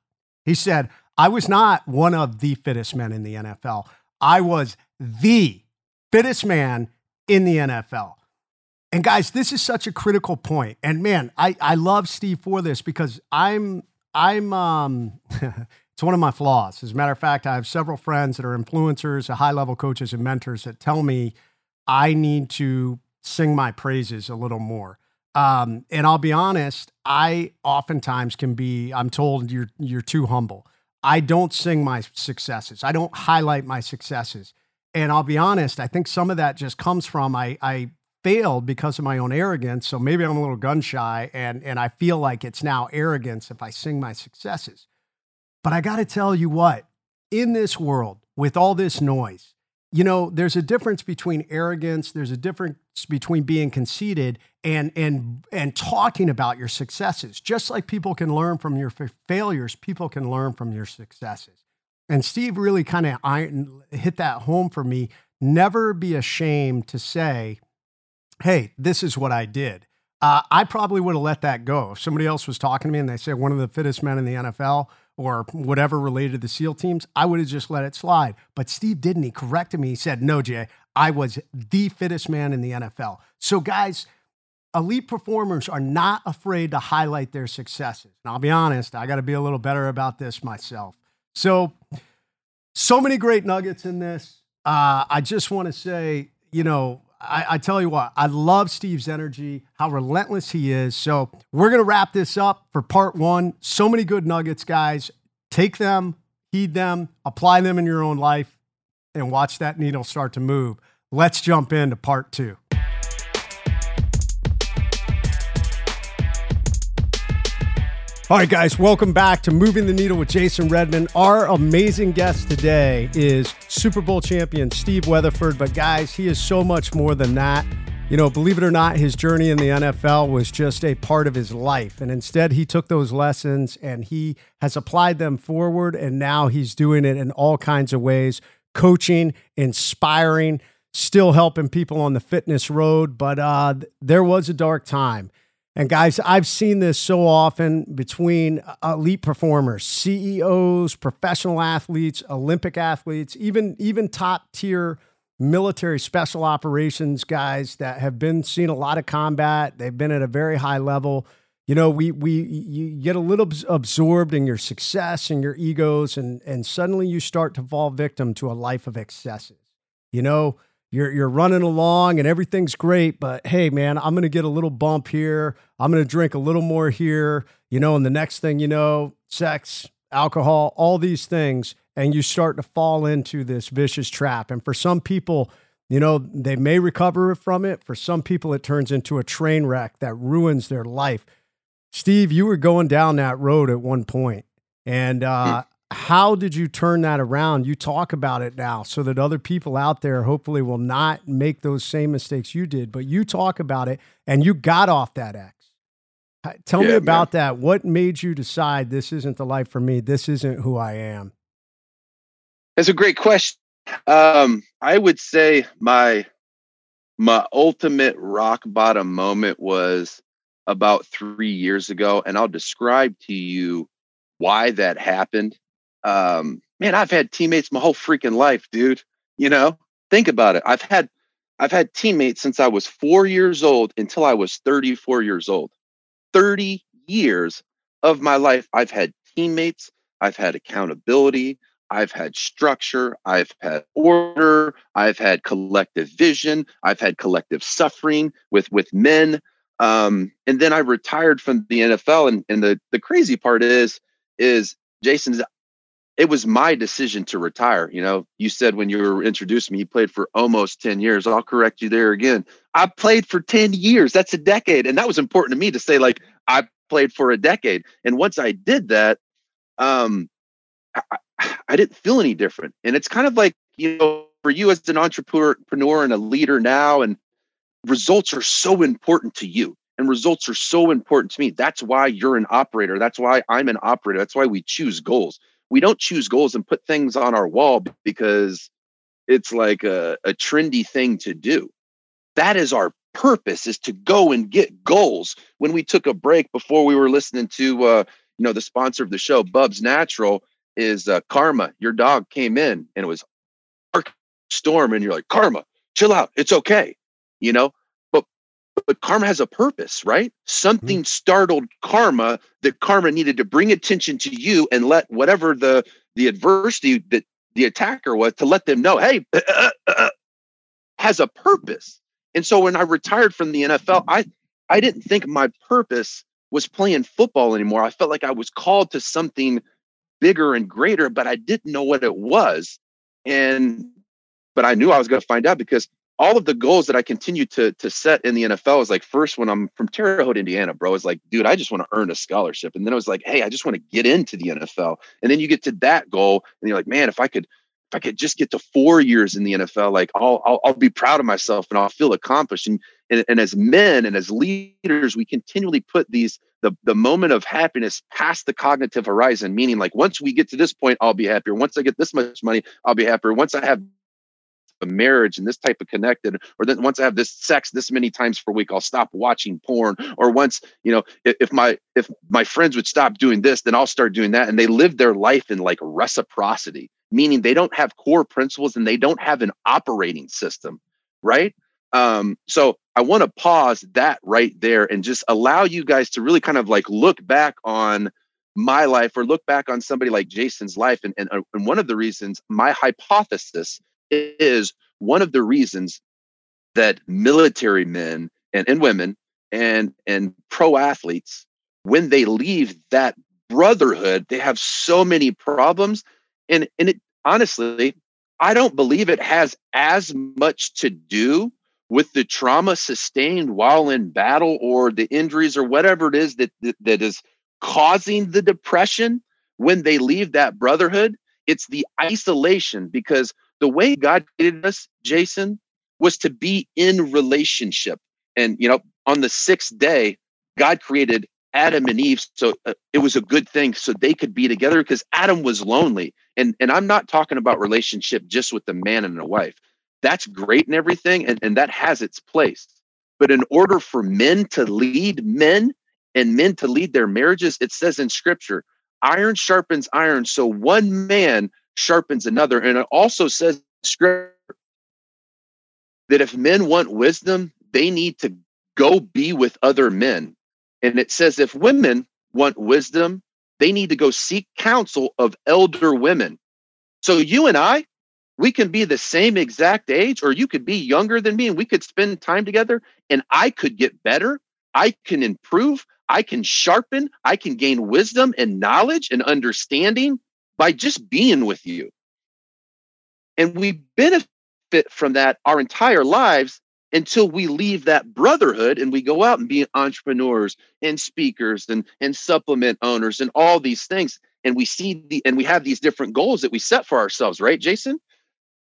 He said, I was not one of the fittest men in the NFL. I was the fittest man in the NFL. And guys, this is such a critical point. And man, I, I love Steve for this because I'm I'm um it's one of my flaws. As a matter of fact, I have several friends that are influencers, high level coaches and mentors that tell me I need to sing my praises a little more. Um, and I'll be honest, I oftentimes can be, I'm told you're you're too humble. I don't sing my successes. I don't highlight my successes. And I'll be honest, I think some of that just comes from I I failed because of my own arrogance. So maybe I'm a little gun shy and and I feel like it's now arrogance if I sing my successes. But I got to tell you what, in this world with all this noise, you know, there's a difference between arrogance, there's a difference between being conceited and and and talking about your successes. Just like people can learn from your failures, people can learn from your successes. And Steve really kind of hit that home for me. Never be ashamed to say, "Hey, this is what I did." Uh, I probably would have let that go if somebody else was talking to me and they said one of the fittest men in the NFL or whatever related to the SEAL teams, I would have just let it slide. But Steve didn't. He corrected me. He said, No, Jay, I was the fittest man in the NFL. So, guys, elite performers are not afraid to highlight their successes. And I'll be honest, I got to be a little better about this myself. So, so many great nuggets in this. Uh, I just want to say, you know, I, I, tell you what, I love Steve's energy, how relentless he is. So we're going to wrap this up for part one. So many good nuggets, guys. Take them, heed them, apply them in your own life, and watch that needle start to move. Let's jump into part two. All right, guys, welcome back to Moving the Needle with Jason Redman. Our amazing guest today is Super Bowl champion Steve Weatherford. But, guys, he is so much more than that. You know, believe it or not, his journey in the NFL was just a part of his life. And instead, he took those lessons and he has applied them forward. And now he's doing it in all kinds of ways coaching, inspiring, still helping people on the fitness road. But uh, there was a dark time. And guys, I've seen this so often between uh, elite performers, CEOs, professional athletes, Olympic athletes, even even top tier military special operations guys that have been seeing a lot of combat. They've been at a very high level. You know, we we you get a little absorbed in your success and your egos, and and suddenly you start to fall victim to a life of excesses. You know, you're you're running along and everything's great, but hey man, I'm going to get a little bump here. I'm going to drink a little more here, you know, and the next thing you know, sex, alcohol, all these things and you start to fall into this vicious trap. And for some people, you know, they may recover from it. For some people it turns into a train wreck that ruins their life. Steve, you were going down that road at one point, and uh, how did you turn that around? You talk about it now so that other people out there hopefully will not make those same mistakes you did, but you talk about it and you got off that X. Tell yeah, me about man. that. What made you decide this isn't the life for me? This isn't who I am? That's a great question. Um, I would say my my ultimate rock bottom moment was about three years ago, and I'll describe to you why that happened um, man, I've had teammates my whole freaking life, dude. You know, think about it. I've had I've had teammates since I was four years old until I was 34 years old. 30 years of my life, I've had teammates, I've had accountability, I've had structure, I've had order, I've had collective vision, I've had collective suffering with with men. Um, and then I retired from the NFL. And, and the the crazy part is, is Jason, it was my decision to retire. You know, you said when you were introducing me, you played for almost 10 years. I'll correct you there again. I played for 10 years. That's a decade. And that was important to me to say, like, I played for a decade. And once I did that, um, I, I didn't feel any different. And it's kind of like, you know, for you as an entrepreneur and a leader now, and results are so important to you and results are so important to me. That's why you're an operator. That's why I'm an operator. That's why we choose goals we don't choose goals and put things on our wall because it's like a, a trendy thing to do. That is our purpose is to go and get goals. When we took a break before we were listening to uh, you know the sponsor of the show, Bubs Natural, is uh, Karma. Your dog came in and it was storm, and you're like, Karma, chill out, it's okay. You know, but karma has a purpose, right? Something mm-hmm. startled karma that karma needed to bring attention to you and let whatever the the adversity that the attacker was to let them know, hey, uh, uh, uh, uh, has a purpose. And so when I retired from the NFL, I I didn't think my purpose was playing football anymore. I felt like I was called to something bigger and greater, but I didn't know what it was. And but I knew I was going to find out because all of the goals that I continue to to set in the NFL is like first when I'm from Terre Haute, Indiana, bro, is like, dude, I just want to earn a scholarship. And then it was like, hey, I just want to get into the NFL. And then you get to that goal, and you're like, man, if I could, if I could just get to four years in the NFL, like I'll I'll, I'll be proud of myself and I'll feel accomplished. And, and and as men and as leaders, we continually put these the the moment of happiness past the cognitive horizon, meaning like once we get to this point, I'll be happier. Once I get this much money, I'll be happier. Once I have a marriage and this type of connected or then once i have this sex this many times per week i'll stop watching porn or once you know if, if my if my friends would stop doing this then i'll start doing that and they live their life in like reciprocity meaning they don't have core principles and they don't have an operating system right um so i want to pause that right there and just allow you guys to really kind of like look back on my life or look back on somebody like Jason's life. And, and, and one of the reasons, my hypothesis is one of the reasons that military men and, and women and and pro athletes when they leave that brotherhood they have so many problems. And and it honestly i don't believe it has as much to do with the trauma sustained while in battle or the injuries or whatever it is that that, that is causing the depression when they leave that brotherhood. It's the isolation because the way God created us, Jason, was to be in relationship. And, you know, on the sixth day, God created Adam and Eve. So uh, it was a good thing so they could be together because Adam was lonely. And, and I'm not talking about relationship just with the man and the wife. That's great and everything. And, and that has its place. But in order for men to lead men and men to lead their marriages, it says in scripture, iron sharpens iron. So one man sharpens another. And it also says scripture that if men want wisdom, they need to go be with other men. And it says if women want wisdom, they need to go seek counsel of elder women. So you and I, we can be the same exact age, or you could be younger than me, and we could spend time together, and I could get better. I can improve. I can sharpen. I can gain wisdom and knowledge and understanding by just being with you. And we benefit from that our entire lives until we leave that brotherhood and we go out and be entrepreneurs and speakers and and supplement owners and all these things and we see the and we have these different goals that we set for ourselves right jason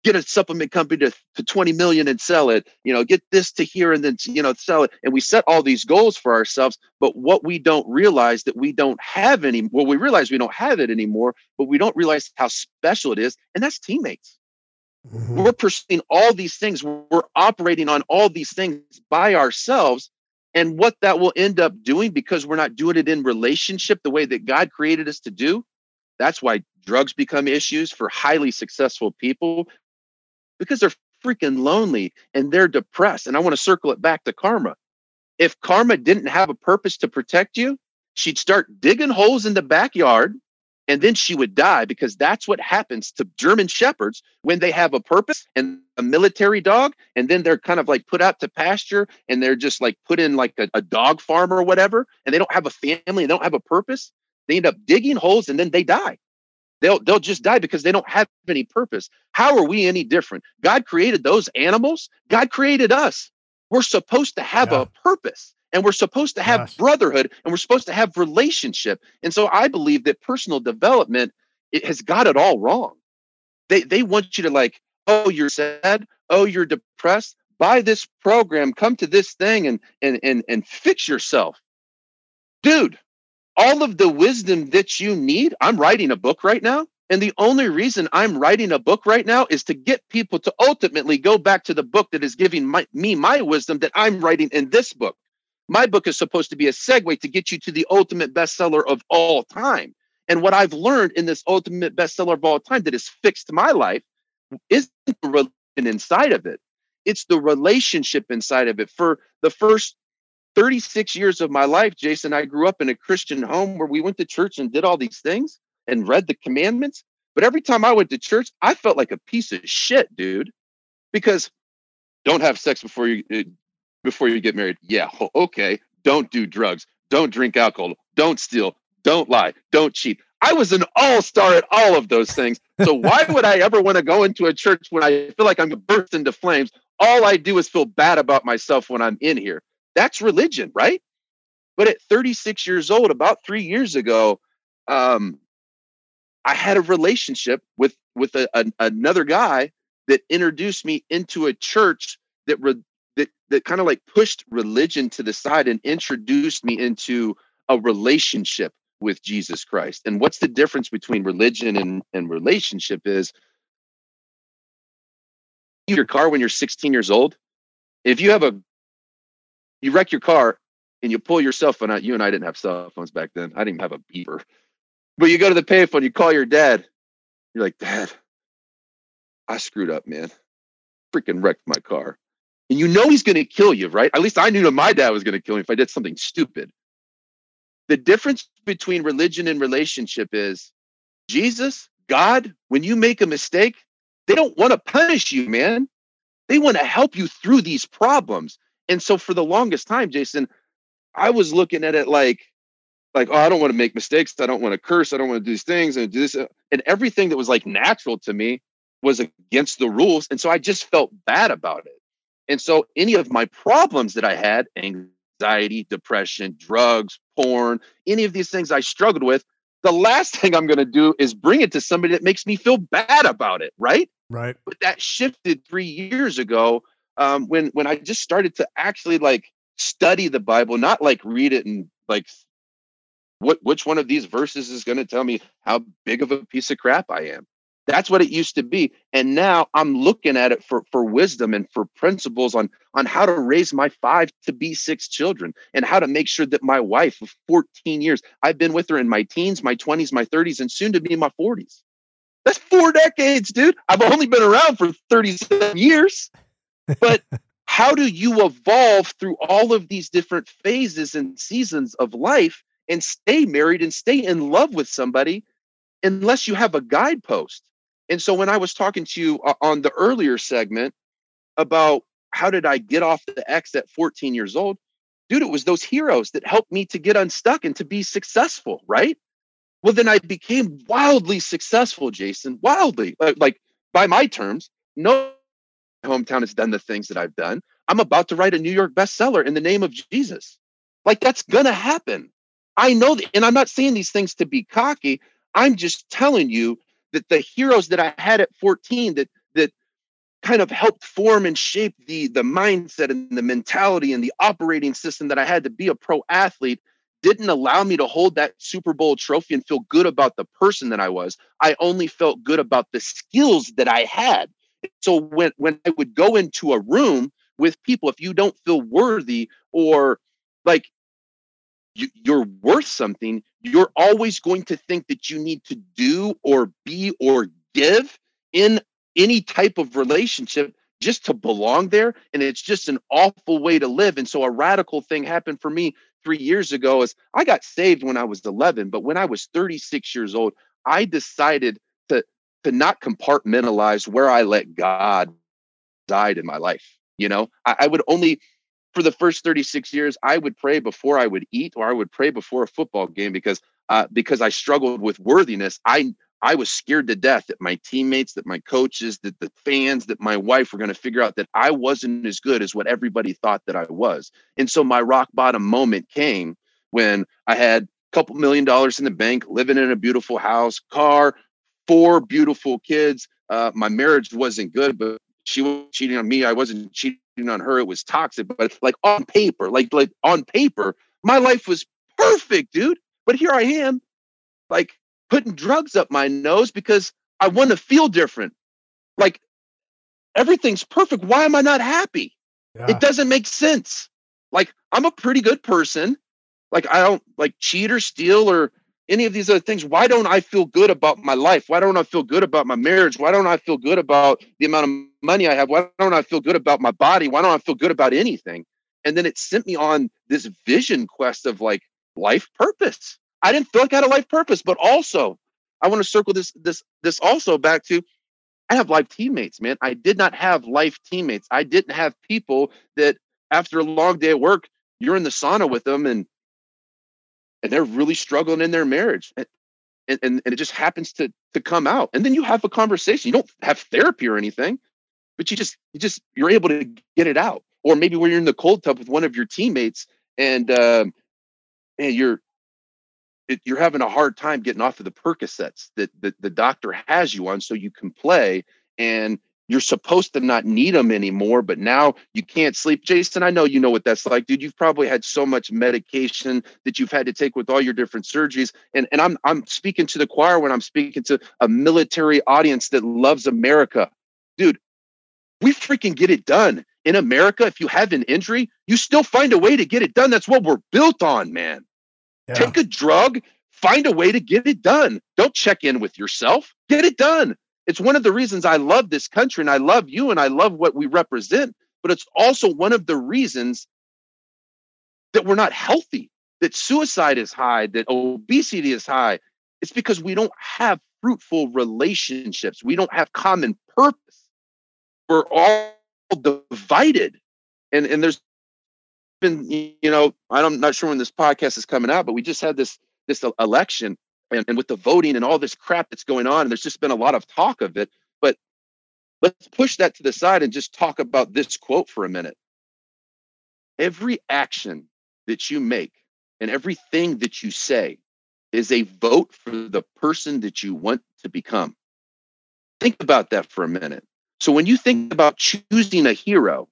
get a supplement company to, to 20 million and sell it you know get this to here and then you know sell it. And we set all these goals for ourselves but what we don't realize that we don't have any well we realize we don't have it anymore but we don't realize how special it is and that's teammates. Mm-hmm. we're pursuing all these things. We're operating on all these things by ourselves and what that will end up doing because we're not doing it in relationship the way that god created us to do that's why drugs become issues for highly successful people because they're freaking lonely and they're depressed. And I want to circle it back to karma. If karma didn't have a purpose to protect you, she'd start digging holes in the backyard and then she would die because that's what happens to German shepherds when they have a purpose and a military dog, and then they're kind of like put out to pasture and they're just like put in like a, a dog farm or whatever, and they don't have a family, and they don't have a purpose. They end up digging holes and then they die. They'll they'll just die because they don't have any purpose. How are we any different? God created those animals. God created us. We're supposed to have yeah. a purpose and we're supposed to have brotherhood and we're supposed to have relationship. And so I believe that personal development it has got it all wrong. They they want you to like, oh, you're sad, oh, you're depressed. Buy this program, come to this thing and and and and fix yourself. Dude, all of the wisdom that you need. I'm writing a book right now. And the only reason I'm writing a book right now is to get people to ultimately go back to the book that is giving my, me my wisdom that I'm writing in this book. My book is supposed to be a segue to get you to the ultimate bestseller of all time. And what I've learned in this ultimate bestseller of all time that has fixed my life isn't the religion inside of it. It's the relationship inside of it. For the first 36 years of my life, Jason, I grew up in a Christian home where we went to church and did all these things and read the commandments. But every time I went to church, I felt like a piece of shit, dude. Because don't have sex before you uh, before you get married. Yeah, okay. Don't do drugs. Don't drink alcohol. Don't steal. Don't lie. Don't cheat. I was an all-star at all of those things. So why would I ever want to go into a church when I feel like I'm going to burst into flames? All I do is feel bad about myself when I'm in here. That's religion, right? But at 36 years old, about three years ago, um, I had a relationship with with a, a, another guy that introduced me into a church that re, that that kind of like pushed religion to the side and introduced me into a relationship with Jesus Christ. And what's the difference between religion and, and relationship is your car when you're 16 years old. If you have a you wreck your car and you pull your cell phone out. You and I didn't have cell phones back then. I didn't even have a beeper. But you go to the payphone, you call your dad. You're like, Dad, I screwed up, man. Freaking wrecked my car. And you know he's going to kill you, right? At least I knew that my dad was going to kill me if I did something stupid. The difference between religion and relationship is Jesus, God, when you make a mistake, they don't want to punish you, man. They want to help you through these problems. And so for the longest time, Jason, I was looking at it like, like, oh, I don't want to make mistakes. I don't want to curse. I don't want to do these things and do this. Uh, and everything that was like natural to me was against the rules. And so I just felt bad about it. And so any of my problems that I had, anxiety, depression, drugs, porn, any of these things I struggled with, the last thing I'm going to do is bring it to somebody that makes me feel bad about it. Right. Right. But that shifted three years ago um, when when I just started to actually like study the Bible, not like read it and like what which one of these verses is going to tell me how big of a piece of crap I am. That's what it used to be, and now I'm looking at it for for wisdom and for principles on on how to raise my five to be six children and how to make sure that my wife of 14 years, I've been with her in my teens, my 20s, my 30s, and soon to be in my 40s. That's four decades, dude. I've only been around for 37 years but how do you evolve through all of these different phases and seasons of life and stay married and stay in love with somebody unless you have a guidepost? And so when I was talking to you uh, on the earlier segment about how did I get off the X at 14 years old? Dude, it was those heroes that helped me to get unstuck and to be successful, right? Well, then I became wildly successful, Jason, wildly, like by my terms. No hometown has done the things that I've done. I'm about to write a New York bestseller in the name of Jesus. Like that's gonna happen. I know that, and I'm not saying these things to be cocky. I'm just telling you that the heroes that I had at 14 that that kind of helped form and shape the the mindset and the mentality and the operating system that I had to be a pro athlete didn't allow me to hold that Super Bowl trophy and feel good about the person that I was. I only felt good about the skills that I had. So when when I would go into a room with people, if you don't feel worthy or like you, you're worth something, you're always going to think that you need to do or be or give in any type of relationship just to belong there. And it's just an awful way to live. And so a radical thing happened for me three years ago is I got saved when I was 11, but when I was 36 years old, I decided to to not compartmentalize where I let God died in my life. You know, I, I would only for the first 36 years, I would pray before I would eat or I would pray before a football game because uh, because I struggled with worthiness. I I was scared to death that my teammates, that my coaches, that the fans, that my wife were going to figure out that I wasn't as good as what everybody thought that I was. And so my rock bottom moment came when I had a couple million dollars in the bank, living in a beautiful house, car, four beautiful kids. Uh, my marriage wasn't good, but she was cheating on me. I wasn't cheating on her. It was toxic, but like on paper, like like on paper, my life was perfect, dude. But here I am, like putting drugs up my nose because I want to feel different. Like everything's perfect. Why am I not happy? Yeah. It doesn't make sense. Like I'm a pretty good person. Like I don't like cheat or steal or any of these other things. Why don't I feel good about my life? Why don't I feel good about my marriage? Why don't I feel good about the amount of money I have? Why don't I feel good about my body? Why don't I feel good about anything? And then it sent me on this vision quest of like life purpose. I didn't feel like I had a life purpose, but also I want to circle this this this also back to I have life teammates, man. I did not have life teammates. I didn't have people that after a long day at work, you're in the sauna with them and and they're really struggling in their marriage. And, and, and it just happens to to come out. And then you have a conversation. You don't have therapy or anything, but you just you just you're able to get it out. Or maybe when you're in the cold tub with one of your teammates and um and you're it, you're having a hard time getting off of the Percocets that, that the doctor has you on so you can play and you're supposed to not need them anymore, but now you can't sleep. Jason, I know you know what that's like, dude. You've probably had so much medication that you've had to take with all your different surgeries. And and I'm I'm speaking to the choir when I'm speaking to a military audience that loves America. Dude, we freaking get it done. In America, if you have an injury, you still find a way to get it done. That's what we're built on, man. Yeah. Take a drug, find a way to get it done. Don't check in with yourself. Get it done. It's one of the reasons I love this country and I love you and I love what we represent, but it's also one of the reasons that we're not healthy, that suicide is high, that obesity is high. It's because we don't have fruitful relationships. We don't have common purpose. We're all divided. And, and there's been, you know, I'm not sure when this podcast is coming out, but we just had this this election and, and with the voting and all this crap that's going on, and there's just been a lot of talk of it. But let's push that to the side and just talk about this quote for a minute. Every action that you make and everything that you say is a vote for the person that you want to become. Think about that for a minute. So when you think about choosing a hero,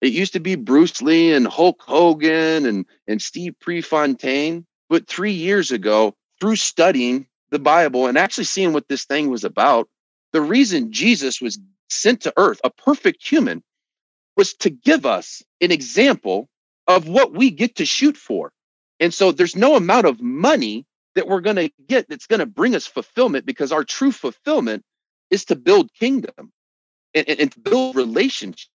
it used to be Bruce Lee and Hulk Hogan and, and Steve Prefontaine. But three years ago, through studying the Bible and actually seeing what this thing was about, the reason Jesus was sent to earth, a perfect human, was to give us an example of what we get to shoot for. And so there's no amount of money that we're going to get that's going to bring us fulfillment because our true fulfillment is to build kingdom and, and, and to build relationship.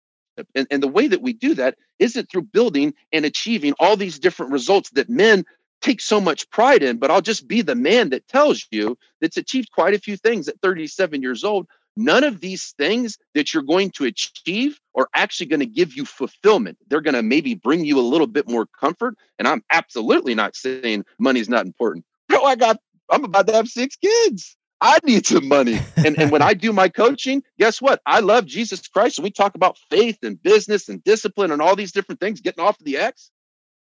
And, and the way that we do that isn't through building and achieving all these different results that men take so much pride in, but I'll just be the man that tells you that's achieved quite a few things at 37 years old. None of these things that you're going to achieve are actually going to give you fulfillment. They're going to maybe bring you a little bit more comfort. And I'm absolutely not saying money's not important. Bro, I got, I'm about to have six kids. I need some money. And, and when I do my coaching, guess what? I love Jesus Christ. And we talk about faith and business and discipline and all these different things, getting off of the X.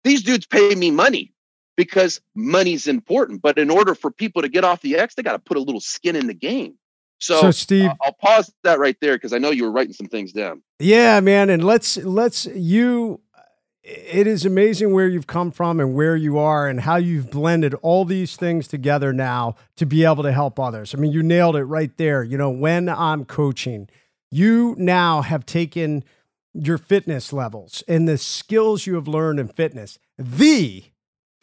These dudes pay me money because money's important. But in order for people to get off the X, they got to put a little skin in the game. So, so Steve, uh, I'll pause that right there because I know you were writing some things down. Yeah, man, and let's let's you. It is amazing where you've come from and where you are and how you've blended all these things together now to be able to help others. I mean, you nailed it right there. You know, when I'm coaching, you now have taken your fitness levels and the skills you have learned in fitness, the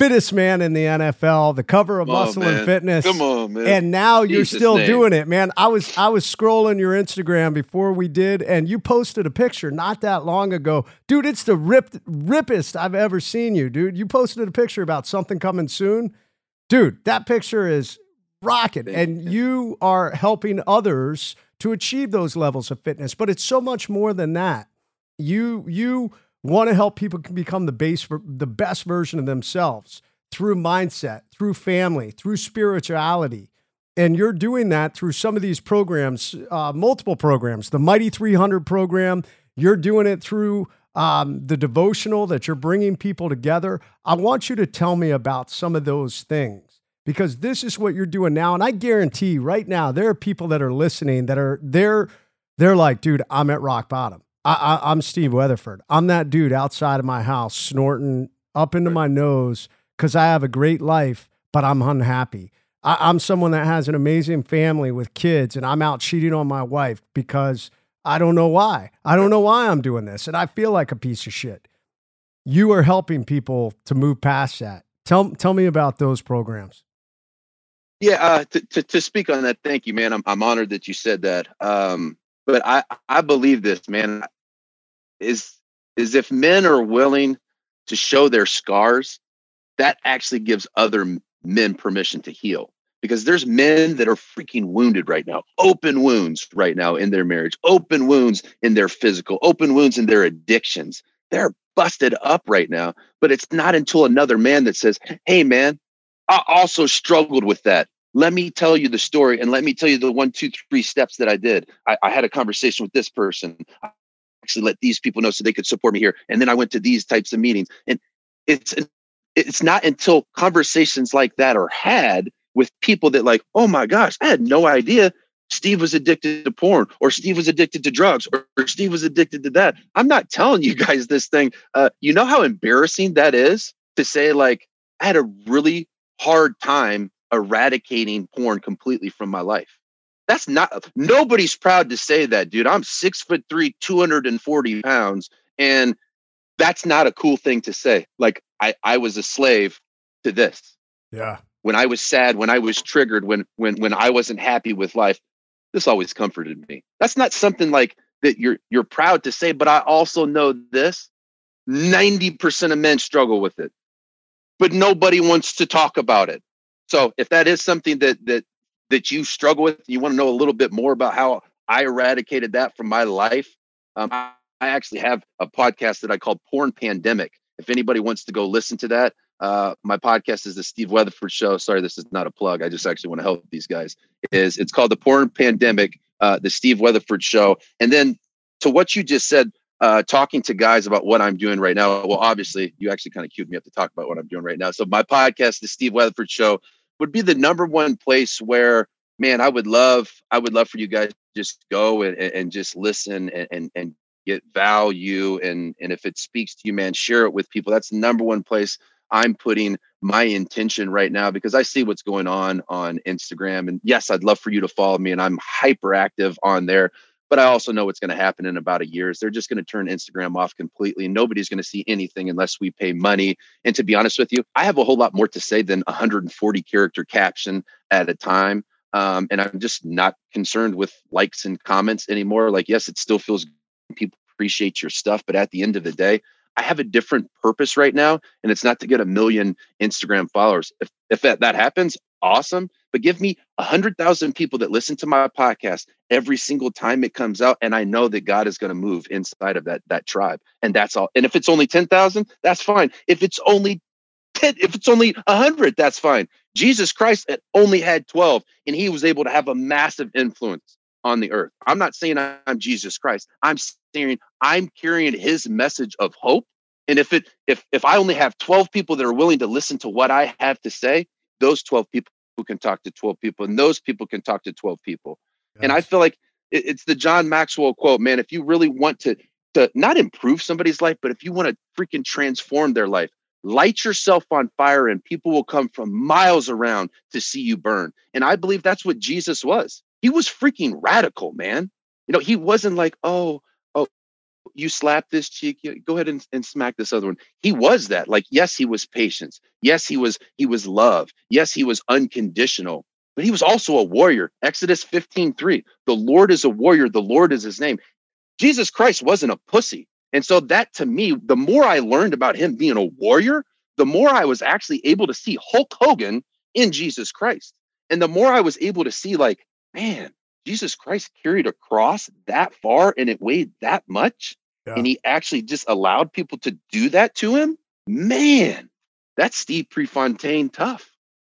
fittest man in the NFL, the cover of Muscle and Fitness. Come on, man. And now Jesus you're still name. doing it, man. I was I was scrolling your Instagram before we did, and you posted a picture not that long ago. Dude, it's the ripped rippest I've ever seen you, dude. You posted a picture about something coming soon. Dude, that picture is rocket. And you are helping others to achieve those levels of fitness. But it's so much more than that. You you want to help people become the base the best version of themselves through mindset, through family, through spirituality. And you're doing that through some of these programs, uh, multiple programs, the Mighty 300 program. You're doing it through um, the devotional that you're bringing people together. I want you to tell me about some of those things because this is what you're doing now. And I guarantee right now, there are people that are listening that are, they're, they're like, dude, I'm at rock bottom. I, I, am Steve Weatherford. I'm that dude outside of my house snorting up into my nose because I have a great life, but I'm unhappy. I, I'm someone that has an amazing family with kids, and I'm out cheating on my wife because I don't know why. I don't know why I'm doing this, and I feel like a piece of shit. You are helping people to move past that. Tell tell me about those programs. Yeah, uh, to, to, to speak on that, thank you, man. I'm I'm honored that you said that. Um, but I I believe this, man is is if men are willing to show their scars, that actually gives other men permission to heal. Because there's men that are freaking wounded right now, open wounds right now in their marriage, open wounds in their physical, open wounds in their addictions. They're busted up right now. But it's not until another man that says, Hey, man, I also struggled with that. Let me tell you the story and let me tell you the one, two, three steps that I did. I, I had a conversation with this person I actually let these people know so they could support me here. And then I went to these types of meetings. And it's it's not until conversations like that are had with people that like, oh my gosh, I had no idea Steve was addicted to porn or Steve was addicted to drugs or, or Steve was addicted to that. I'm not telling you guys this thing. Uh, you know how embarrassing that is to say like I had a really hard time eradicating porn completely from my life. That's not nobody's proud to say that, dude. I'm six foot three, 240 pounds, and that's not a cool thing to say. Like I, I was a slave to this. Yeah. When I was sad, when I was triggered, when when when I wasn't happy with life, this always comforted me. That's not something like that you're you're proud to say, but I also know this 90% of men struggle with it. But nobody wants to talk about it. So if that is something that that that you struggle with, you want to know a little bit more about how I eradicated that from my life, um, I, actually have a podcast that I call Porn Pandemic. If anybody wants to go listen to that, uh, my podcast is the Steve Weatherford Show. Sorry, this is not a plug. I just actually want to help these guys. Is it's called the Porn Pandemic, uh, the Steve Weatherford Show. And then to what you just said, uh, talking to guys about what I'm doing right now. Well, obviously, you actually kind of queued me up to talk about what I'm doing right now. So my podcast, the Steve Weatherford Show, would be the number one place where man i would love i would love for you guys just go and, and just listen and, and, and get value and and if it speaks to you man share it with people that's the number one place i'm putting my intention right now because i see what's going on on instagram and yes i'd love for you to follow me and i'm hyperactive on there but I also know what's going to happen in about a year is they're just going to turn Instagram off completely. And nobody's going to see anything unless we pay money. And to be honest with you, I have a whole lot more to say than 140 character caption at a time. Um, and I'm just not concerned with likes and comments anymore. Like, yes, it still feels people appreciate your stuff, but at the end of the day, I have a different purpose right now, and it's not to get a million Instagram followers. If if that, that happens, awesome. But give me a hundred thousand people that listen to my podcast every single time it comes out, and I know that God is going to move inside of that that tribe, and that's all. And if it's only ten thousand, that's fine. If it's only it. If it's only a hundred, that's fine. Jesus Christ eh, only had 12 and he was able to have a massive influence on the earth. I'm not saying I'm Jesus Christ. I'm saying I'm carrying his message of hope. And if it if if I only have 12 people that are willing to listen to what I have to say, those 12 people can talk to 12 people and those people can talk to 12 people. Yes. And I feel like it, it's the John Maxwell quote, man, if you really want to to not improve somebody's life, but if you want to freaking transform their life, light yourself on fire and people will come from miles around to see you burn. And I believe that's what Jesus was. He was freaking radical, man. You know, he wasn't like, oh, oh, you slap this cheek, go ahead and, and smack this other one. He was that. Like, yes, he was patience. Yes, he was he was love. Yes, he was unconditional. But he was also a warrior. Exodus 15, 3. The Lord is a warrior, the Lord is his name. Jesus Christ wasn't a pussy. And so that to me, the more I learned about him being a warrior, the more I was actually able to see Hulk Hogan in Jesus Christ. And the more I was able to see, like, man, Jesus Christ carried a cross that far and it weighed that much. Yeah. And he actually just allowed people to do that to him. Man, that's Steve Prefontaine tough.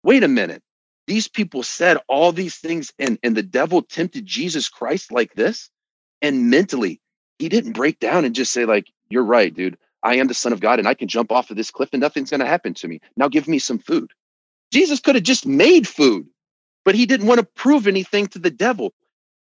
Wait a minute. These people said all these things, and, and the devil tempted Jesus Christ like this. And mentally, he didn't break down and just say, like, you're right, dude. I am the son of God and I can jump off of this cliff and nothing's going to happen to me. Now give me some food. Jesus could have just made food, but he didn't want to prove anything to the devil.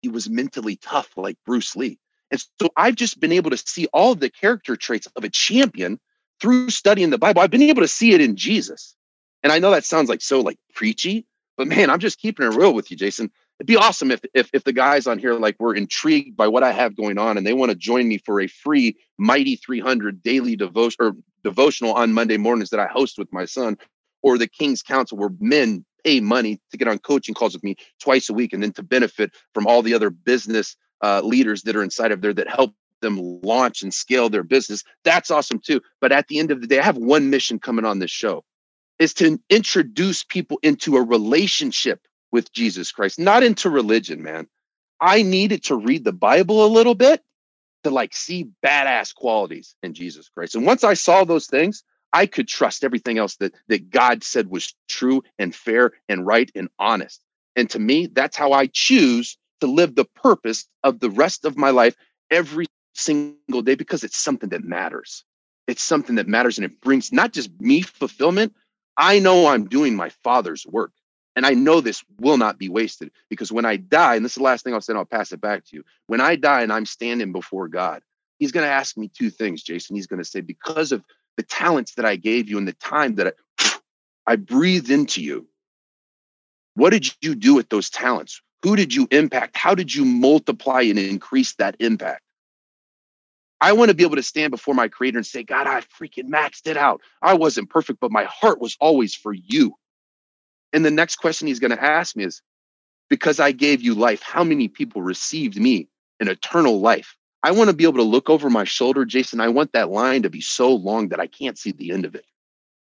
He was mentally tough like Bruce Lee. And so I've just been able to see all the character traits of a champion through studying the Bible. I've been able to see it in Jesus. And I know that sounds like so like preachy, but man, I'm just keeping it real with you, Jason it'd be awesome if, if if the guys on here like were intrigued by what I have going on and they want to join me for a free Mighty 300 daily devotion or devotional on Monday mornings that I host with my son, or the King's Council where men pay money to get on coaching calls with me twice a week and then to benefit from all the other business uh, leaders that are inside of there that help them launch and scale their business. That's awesome too. But at the end of the day, I have one mission coming on this show is to introduce people into a relationship with Jesus Christ, not into religion, man. I needed to read the Bible a little bit to like see badass qualities in Jesus Christ. And once I saw those things, I could trust everything else that that God said was true and fair and right and honest. And to me, that's how I choose to live the purpose of the rest of my life every single day because it's something that matters. It's something that matters and it brings not just me fulfillment. I know I'm doing my father's work. And I know this will not be wasted because when I die, and this is the last thing I'll say, and I'll pass it back to you. When I die and I'm standing before God, He's going to ask me two things, Jason. He's going to say, because of the talents that I gave you and the time that I, I breathed into you, what did you do with those talents? Who did you impact? How did you multiply and increase that impact? I want to be able to stand before my creator and say, God, I freaking maxed it out. I wasn't perfect, but my heart was always for you. And the next question he's going to ask me is because I gave you life, how many people received me an eternal life? I want to be able to look over my shoulder, Jason. I want that line to be so long that I can't see the end of it.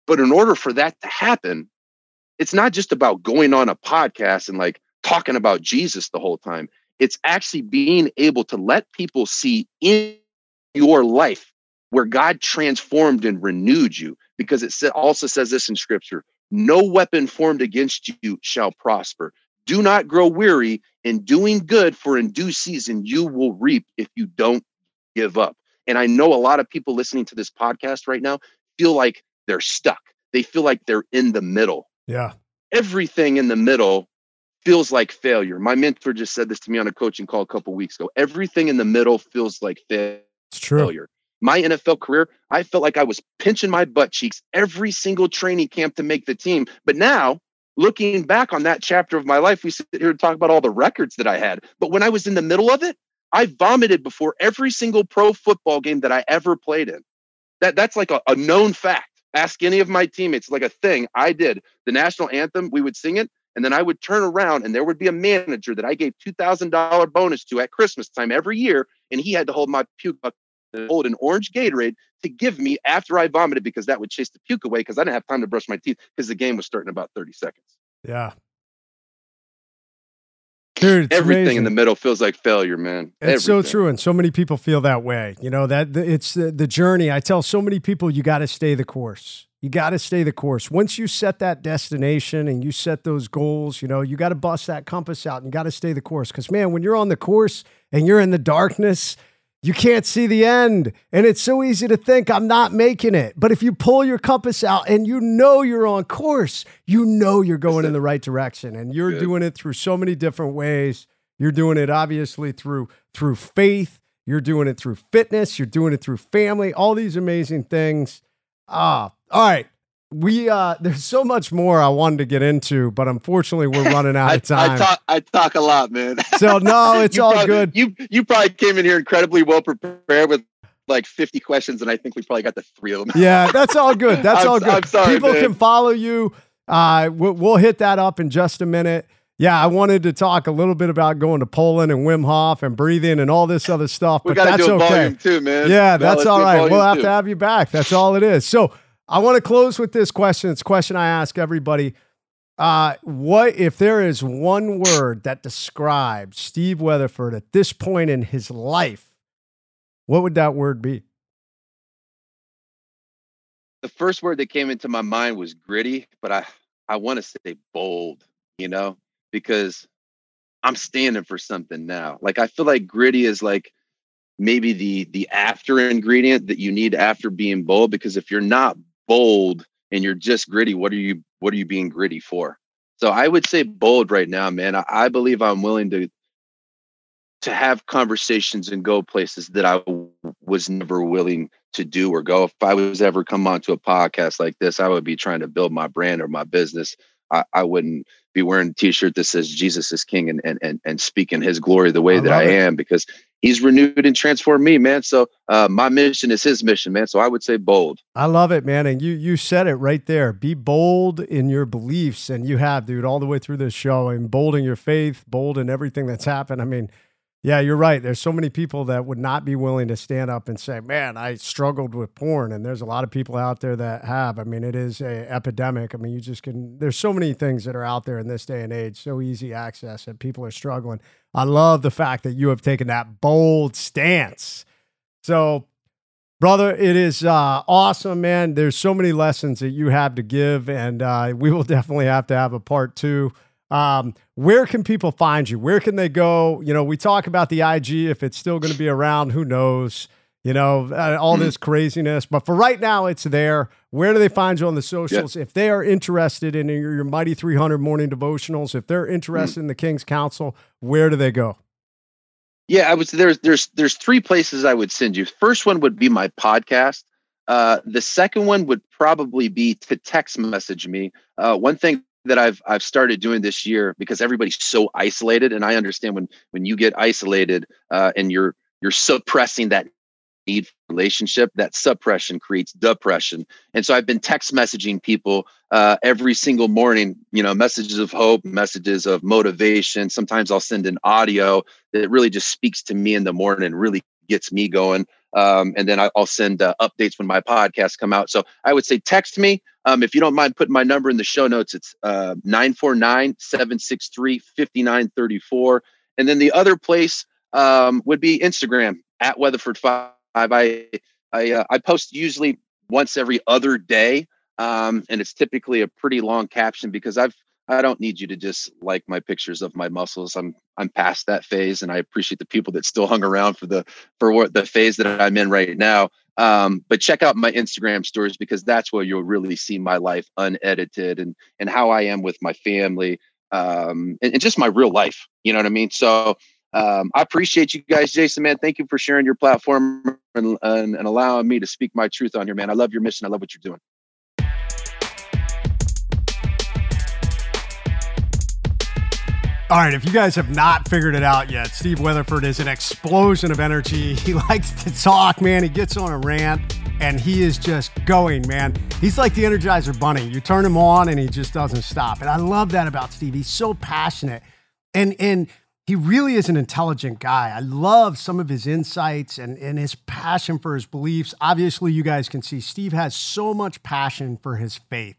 But in order for that to happen, it's not just about going on a podcast and like talking about Jesus the whole time. It's actually being able to let people see in your life where God transformed and renewed you. Because it also says this in scripture no weapon formed against you shall prosper. Do not grow weary in doing good, for in due season you will reap if you don't give up. And I know a lot of people listening to this podcast right now feel like they're stuck. They feel like they're in the middle. Yeah. Everything in the middle feels like failure. My mentor just said this to me on a coaching call a couple weeks ago. Everything in the middle feels like failure. It's true my NFL career, I felt like I was pinching my butt cheeks every single training camp to make the team. But now, looking back on that chapter of my life, we sit here and talk about all the records that I had. But when I was in the middle of it, I vomited before every single pro football game that I ever played in. That that's like a, a known fact. Ask any of my teammates, like a thing I did. The national anthem, we would sing it, and then I would turn around and there would be a manager that I gave $2,000 bonus to at Christmas time every year. And he had to hold my puke hold an orange Gatorade to give me after I vomited because that would chase the puke away because I didn't have time to brush my teeth because the game was starting about 30 seconds. Yeah. Dude, everything amazing. in the middle feels like failure, man. It's everything. so true, and so many people feel that way. You know that it's the, the journey. I tell so many people, you got to stay the course. You got to stay the course. Once you set that destination and you set those goals, you know you got to bust that compass out and you got to stay the course. Because man, when you're on the course and you're in the darkness, you can't see the end. And it's so easy to think, I'm not making it. But if you pull your compass out and you know you're on course, you know you're going in the right direction. And you're Good. doing it through so many different ways. You're doing it obviously through through faith. You're doing it through fitness. You're doing it through family, all these amazing things. Ah, all right. We uh there's so much more I wanted to get into, but unfortunately we're running out I, of time. I talk I talk a lot, man. so no, it's all probably- good. You you probably came in here incredibly well prepared with like 50 questions, and I think we probably got the three of them. Yeah, that's all good. That's all good. I'm sorry, People man. can follow you. Uh, we'll, we'll hit that up in just a minute. Yeah, I wanted to talk a little bit about going to Poland and Wim Hof and breathing and all this other stuff, we but that's do a okay. volume too, man. Yeah, Now that's all right. We'll have two. to have you back. That's all it is. So I want to close with this question. It's a question I ask everybody. Uh, what if there is one word that describes Steve Weatherford at this point in his life? What would that word be? the first word that came into my mind was gritty, but I I want to say bold, you know, because I'm standing for something now. Like I feel like gritty is like maybe the the after ingredient that you need after being bold because if you're not bold and you're just gritty, what are you what are you being gritty for? So I would say bold right now, man. I, I believe I'm willing to to have conversations and go places that I w- was never willing to do or go. If I was ever come onto a podcast like this, I would be trying to build my brand or my business. I, I wouldn't be wearing a t-shirt that says Jesus is King and and and, and speaking his glory the way I that I it. am because he's renewed and transformed me, man. So uh, my mission is his mission, man. So I would say bold. I love it, man. And you you said it right there. Be bold in your beliefs, and you have, dude, all the way through this show, and bold in your faith, bold in everything that's happened. I mean, yeah, you're right. There's so many people that would not be willing to stand up and say, "Man, I struggled with porn," and there's a lot of people out there that have. I mean, it is a epidemic. I mean, you just can. There's so many things that are out there in this day and age, so easy access that people are struggling. I love the fact that you have taken that bold stance. So brother it is uh, awesome man there's so many lessons that you have to give and uh, we will definitely have to have a part two um, where can people find you? Where can they go? You know we talk about the ig if it's still going to be around who knows? You know uh, all this craziness. But for right now it's there. Where do they find you on the socials? If they are interested in your, your mighty 300 morning devotionals if they're interested in the king's council where do they go? Yeah, I would say there's there's there's three places I would send you. First one would be my podcast. Uh, the second one would probably be to text message me. Uh, one thing that I've I've started doing this year because everybody's so isolated, and I understand when when you get isolated uh, and you're you're suppressing that need for relationship, that suppression creates depression. And so I've been text messaging people uh, every single morning. You know, messages of hope, messages of motivation. Sometimes I'll send an audio that really just speaks to me in the morning, really gets me going. Um, and then I'll send uh, updates when my podcasts come out. So I would say text me. Um, if you don't mind putting my number in the show notes, it's uh, 949 763 5934. And then the other place um, would be Instagram at Weatherford5. I, I, uh, I post usually once every other day. Um, and it's typically a pretty long caption because I've I don't need you to just like my pictures of my muscles. I'm I'm past that phase, and I appreciate the people that still hung around for the for what the phase that I'm in right now. Um, but check out my Instagram stories because that's where you'll really see my life unedited and and how I am with my family um, and, and just my real life. You know what I mean? So um, I appreciate you guys, Jason. Man, thank you for sharing your platform and, and, and allowing me to speak my truth on here, man. I love your mission. I love what you're doing. All right, if you guys have not figured it out yet, Steve Weatherford is an explosion of energy. He likes to talk, man. He gets on a rant and he is just going, man. He's like the Energizer Bunny. You turn him on and he just doesn't stop. And I love that about Steve. He's so passionate. And and he really is an intelligent guy. I love some of his insights and, and his passion for his beliefs. Obviously, you guys can see Steve has so much passion for his faith.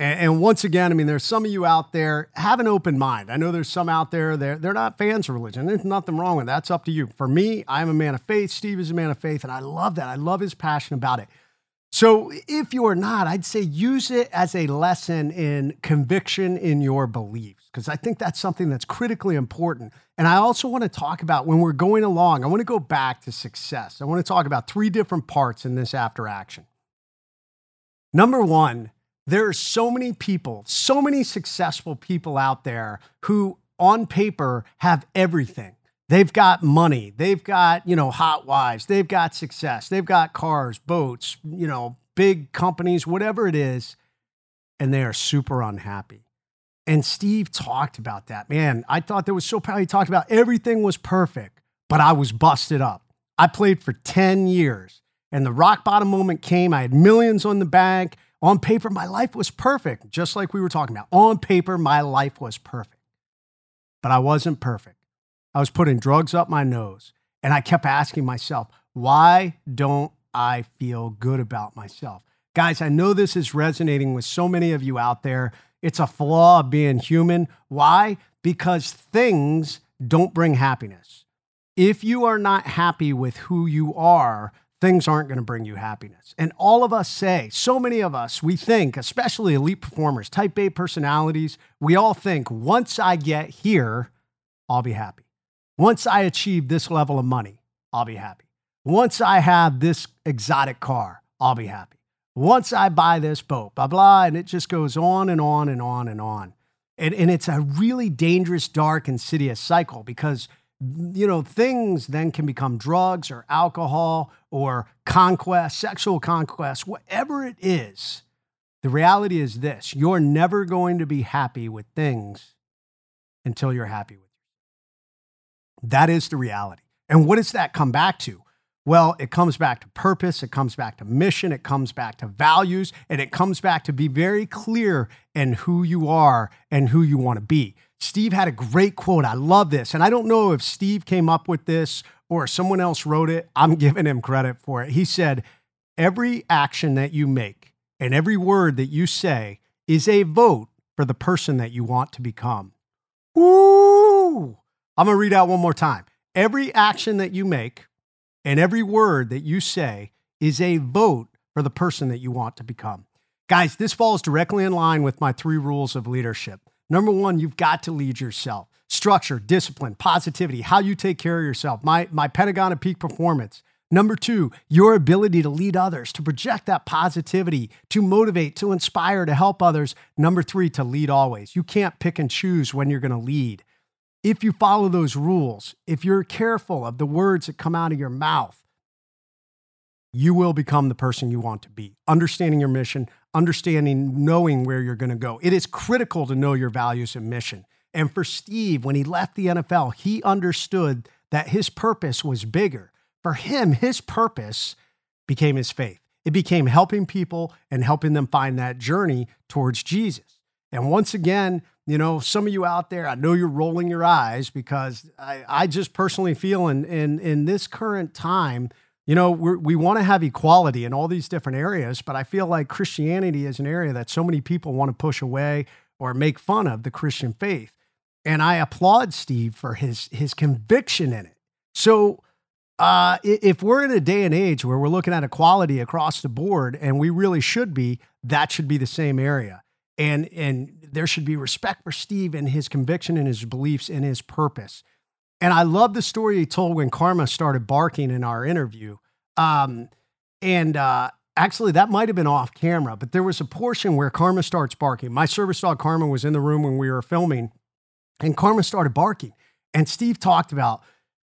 And, and, once again, I mean, there's some of you out there have an open mind. I know there's some out there they're they're not fans of religion. There's nothing wrong with that. That's up to you. For me, I'm a man of faith. Steve is a man of faith, and I love that. I love his passion about it. So if you are not, I'd say use it as a lesson in conviction in your beliefs, because I think that's something that's critically important. And I also want to talk about when we're going along, I want to go back to success. I want to talk about three different parts in this after action. Number one, there are so many people, so many successful people out there who, on paper, have everything. They've got money, they've got, you know, hot wives, they've got success, they've got cars, boats, you know, big companies, whatever it is, and they are super unhappy. And Steve talked about that. Man, I thought that was so proud. He talked about everything was perfect, but I was busted up. I played for 10 years, and the rock bottom moment came. I had millions on the bank. On paper, my life was perfect, just like we were talking about. On paper, my life was perfect, but I wasn't perfect. I was putting drugs up my nose, and I kept asking myself, why don't I feel good about myself? Guys, I know this is resonating with so many of you out there. It's a flaw of being human. Why? Because things don't bring happiness. If you are not happy with who you are, things aren't going to bring you happiness. And all of us say, so many of us, we think, especially elite performers, type A personalities, we all think, once I get here, I'll be happy. Once I achieve this level of money, I'll be happy. Once I have this exotic car, I'll be happy. Once I buy this boat, blah, blah. And it just goes on and on and on and on. And, and it's a really dangerous, dark, insidious cycle because you know, things then can become drugs or alcohol or conquest, sexual conquest, whatever it is. The reality is this you're never going to be happy with things until you're happy with you. That is the reality. And what does that come back to? Well, it comes back to purpose, it comes back to mission, it comes back to values, and it comes back to be very clear in who you are and who you want to be. Steve had a great quote. I love this. And I don't know if Steve came up with this or someone else wrote it. I'm giving him credit for it. He said, Every action that you make and every word that you say is a vote for the person that you want to become. Ooh. I'm going to read out one more time. Every action that you make and every word that you say is a vote for the person that you want to become. Guys, this falls directly in line with my three rules of leadership. Number one, you've got to lead yourself. Structure, discipline, positivity, how you take care of yourself. My, my Pentagon of Peak Performance. Number two, your ability to lead others, to project that positivity, to motivate, to inspire, to help others. Number three, to lead always. You can't pick and choose when you're going to lead. If you follow those rules, if you're careful of the words that come out of your mouth, you will become the person you want to be. Understanding your mission, understanding, knowing where you're going to go. It is critical to know your values and mission. And for Steve, when he left the NFL, he understood that his purpose was bigger. For him, his purpose became his faith. It became helping people and helping them find that journey towards Jesus. And once again, you know, some of you out there, I know you're rolling your eyes because I, I just personally feel in, in, in this current time, you know, we want to have equality in all these different areas, but I feel like Christianity is an area that so many people want to push away or make fun of the Christian faith. And I applaud Steve for his his conviction in it. So uh, if we're in a day and age where we're looking at equality across the board, and we really should be, that should be the same area. And and there should be respect for Steve and his conviction and his beliefs and his purpose. And I love the story he told when Karma started barking in our interview. Um, and uh, actually, that might have been off camera, but there was a portion where Karma starts barking. My service dog Karma was in the room when we were filming, and Karma started barking. And Steve talked about,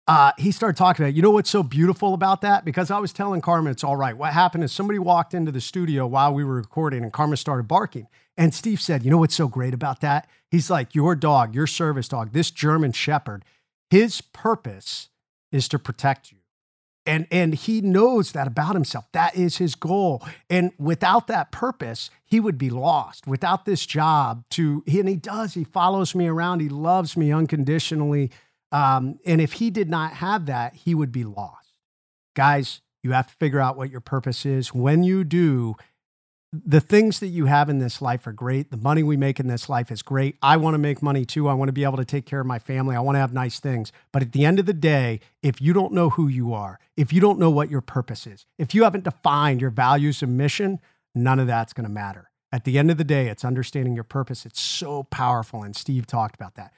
uh, he started talking about, you know what's so beautiful about that? Because I was telling Karma it's all right. What happened is somebody walked into the studio while we were recording, and Karma started barking. And Steve said, you know what's so great about that? He's like, your dog, your service dog, this German Shepherd his purpose is to protect you. And, and he knows that about himself. That is his goal. And without that purpose, he would be lost. Without this job to, and he does, he follows me around. He loves me unconditionally. Um, and if he did not have that, he would be lost. Guys, you have to figure out what your purpose is. When you do, the things that you have in this life are great. The money we make in this life is great. I want to make money too. I want to be able to take care of my family. I want to have nice things. But at the end of the day, if you don't know who you are, if you don't know what your purpose is, if you haven't defined your values and mission, none of that's going to matter. At the end of the day, it's understanding your purpose. It's so powerful. And Steve talked about that.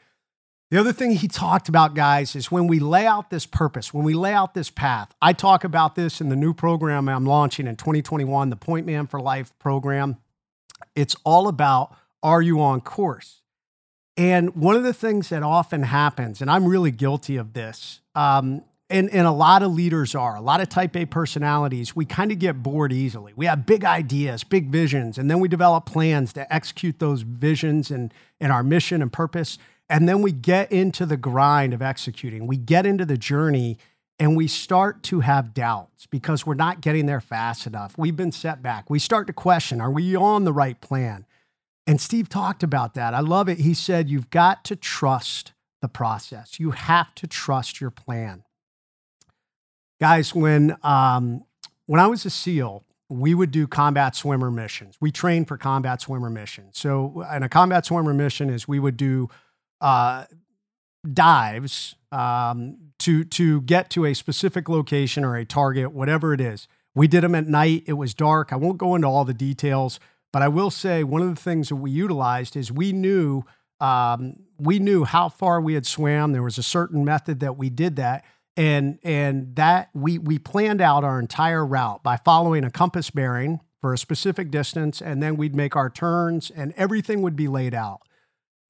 The other thing he talked about, guys, is when we lay out this purpose, when we lay out this path. I talk about this in the new program I'm launching in 2021, the Point Man for Life program. It's all about are you on course? And one of the things that often happens, and I'm really guilty of this, um, and, and a lot of leaders are, a lot of type A personalities, we kind of get bored easily. We have big ideas, big visions, and then we develop plans to execute those visions and, and our mission and purpose. And then we get into the grind of executing. We get into the journey and we start to have doubts because we're not getting there fast enough. We've been set back. We start to question are we on the right plan? And Steve talked about that. I love it. He said, You've got to trust the process, you have to trust your plan. Guys, when, um, when I was a SEAL, we would do combat swimmer missions. We trained for combat swimmer missions. So, and a combat swimmer mission, is we would do uh, dives um, to to get to a specific location or a target, whatever it is. We did them at night. It was dark. I won't go into all the details, but I will say one of the things that we utilized is we knew um, we knew how far we had swam. There was a certain method that we did that, and and that we we planned out our entire route by following a compass bearing for a specific distance, and then we'd make our turns, and everything would be laid out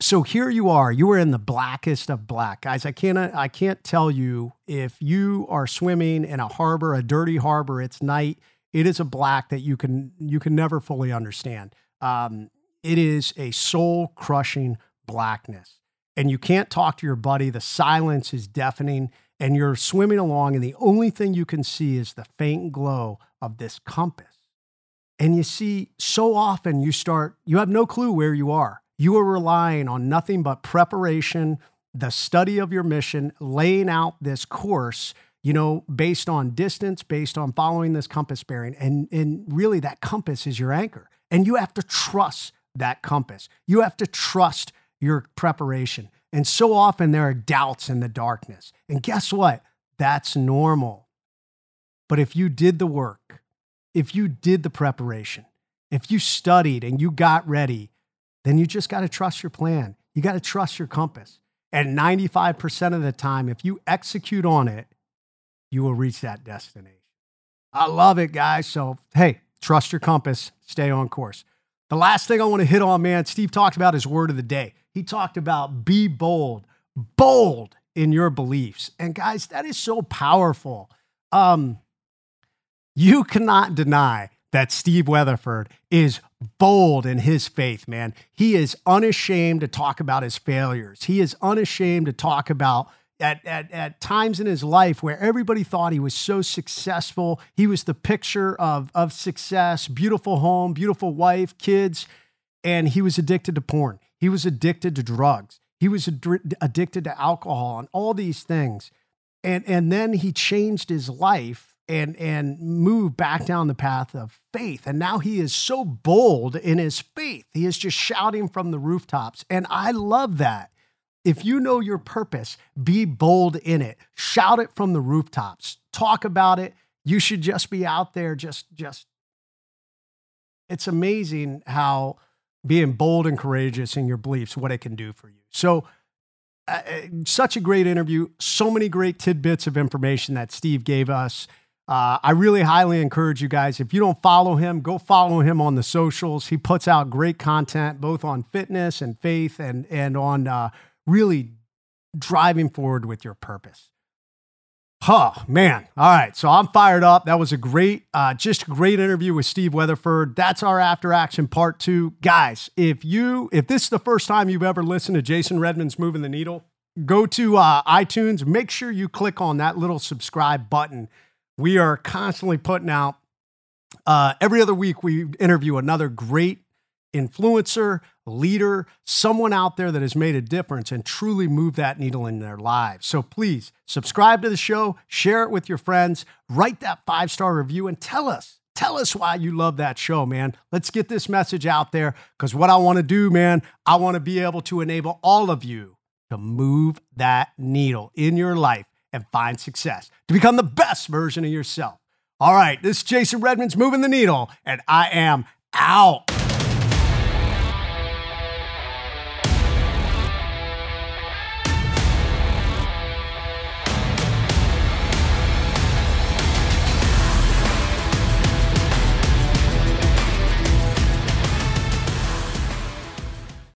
so here you are you are in the blackest of black. Guys i can't i can't tell you if you are swimming in a harbor a dirty harbor it's night it is a black that you can you can never fully understand. Um, it is a soul crushing blackness. And you can't talk to your buddy the silence is deafening and you're swimming along and the only thing you can see is the faint glow of this compass. And you see so often you start you have no clue where you are you are relying on nothing but preparation, the study of your mission, laying out this course, you know, based on distance, based on following this compass bearing. And, and really, that compass is your anchor. And you have to trust that compass. You have to trust your preparation. And so often there are doubts in the darkness. And guess what? That's normal. But if you did the work, if you did the preparation, if you studied and you got ready then you just got to trust your plan. You got to trust your compass. And 95% of the time, if you execute on it, you will reach that destination. I love it, guys. So, hey, trust your compass, stay on course. The last thing I want to hit on, man, Steve talked about his word of the day. He talked about be bold, bold in your beliefs. And guys, that is so powerful. Um, you cannot deny that Steve Weatherford is bold in his faith, man. He is unashamed to talk about his failures. He is unashamed to talk about at, at, at times in his life where everybody thought he was so successful. He was the picture of, of success, beautiful home, beautiful wife, kids, and he was addicted to porn. He was addicted to drugs. He was ad- addicted to alcohol and all these things. And, and then he changed his life and and move back down the path of faith. And now he is so bold in his faith. He is just shouting from the rooftops. And i love that. If you know your purpose be bold in it. Shout it from the rooftops. Talk about it. You should just be out there just just. It's amazing how being bold and courageous in your beliefs what it can do for you. So uh, uh such a great interview. So many great tidbits of information that steve gave us uh, I really highly encourage you guys. If you don't follow him, go follow him on the socials. He puts out great content both on fitness and faith, and and on uh, really driving forward with your purpose. Huh, man. All right. So I'm fired up. That was a great, uh, just great interview with Steve Weatherford. That's our after action part two. Guys, if you, if this is the first time you've ever listened to Jason Redman's Moving the Needle, go to uh, iTunes. Make sure you click on that little subscribe button we are constantly putting out uh, every other week we interview another great influencer, leader, someone out there that has made a difference and truly moved that needle in their lives. So please subscribe to the show, share it with your friends, write that five star review, and tell us Tell us why you love that show, man. Let's get this message out there because what I want to do, man, I want to be able to enable all of you to move that needle in your life and find success, to become the best version of yourself. All right, this is Jason Redman's Moving the Needle, and I am out.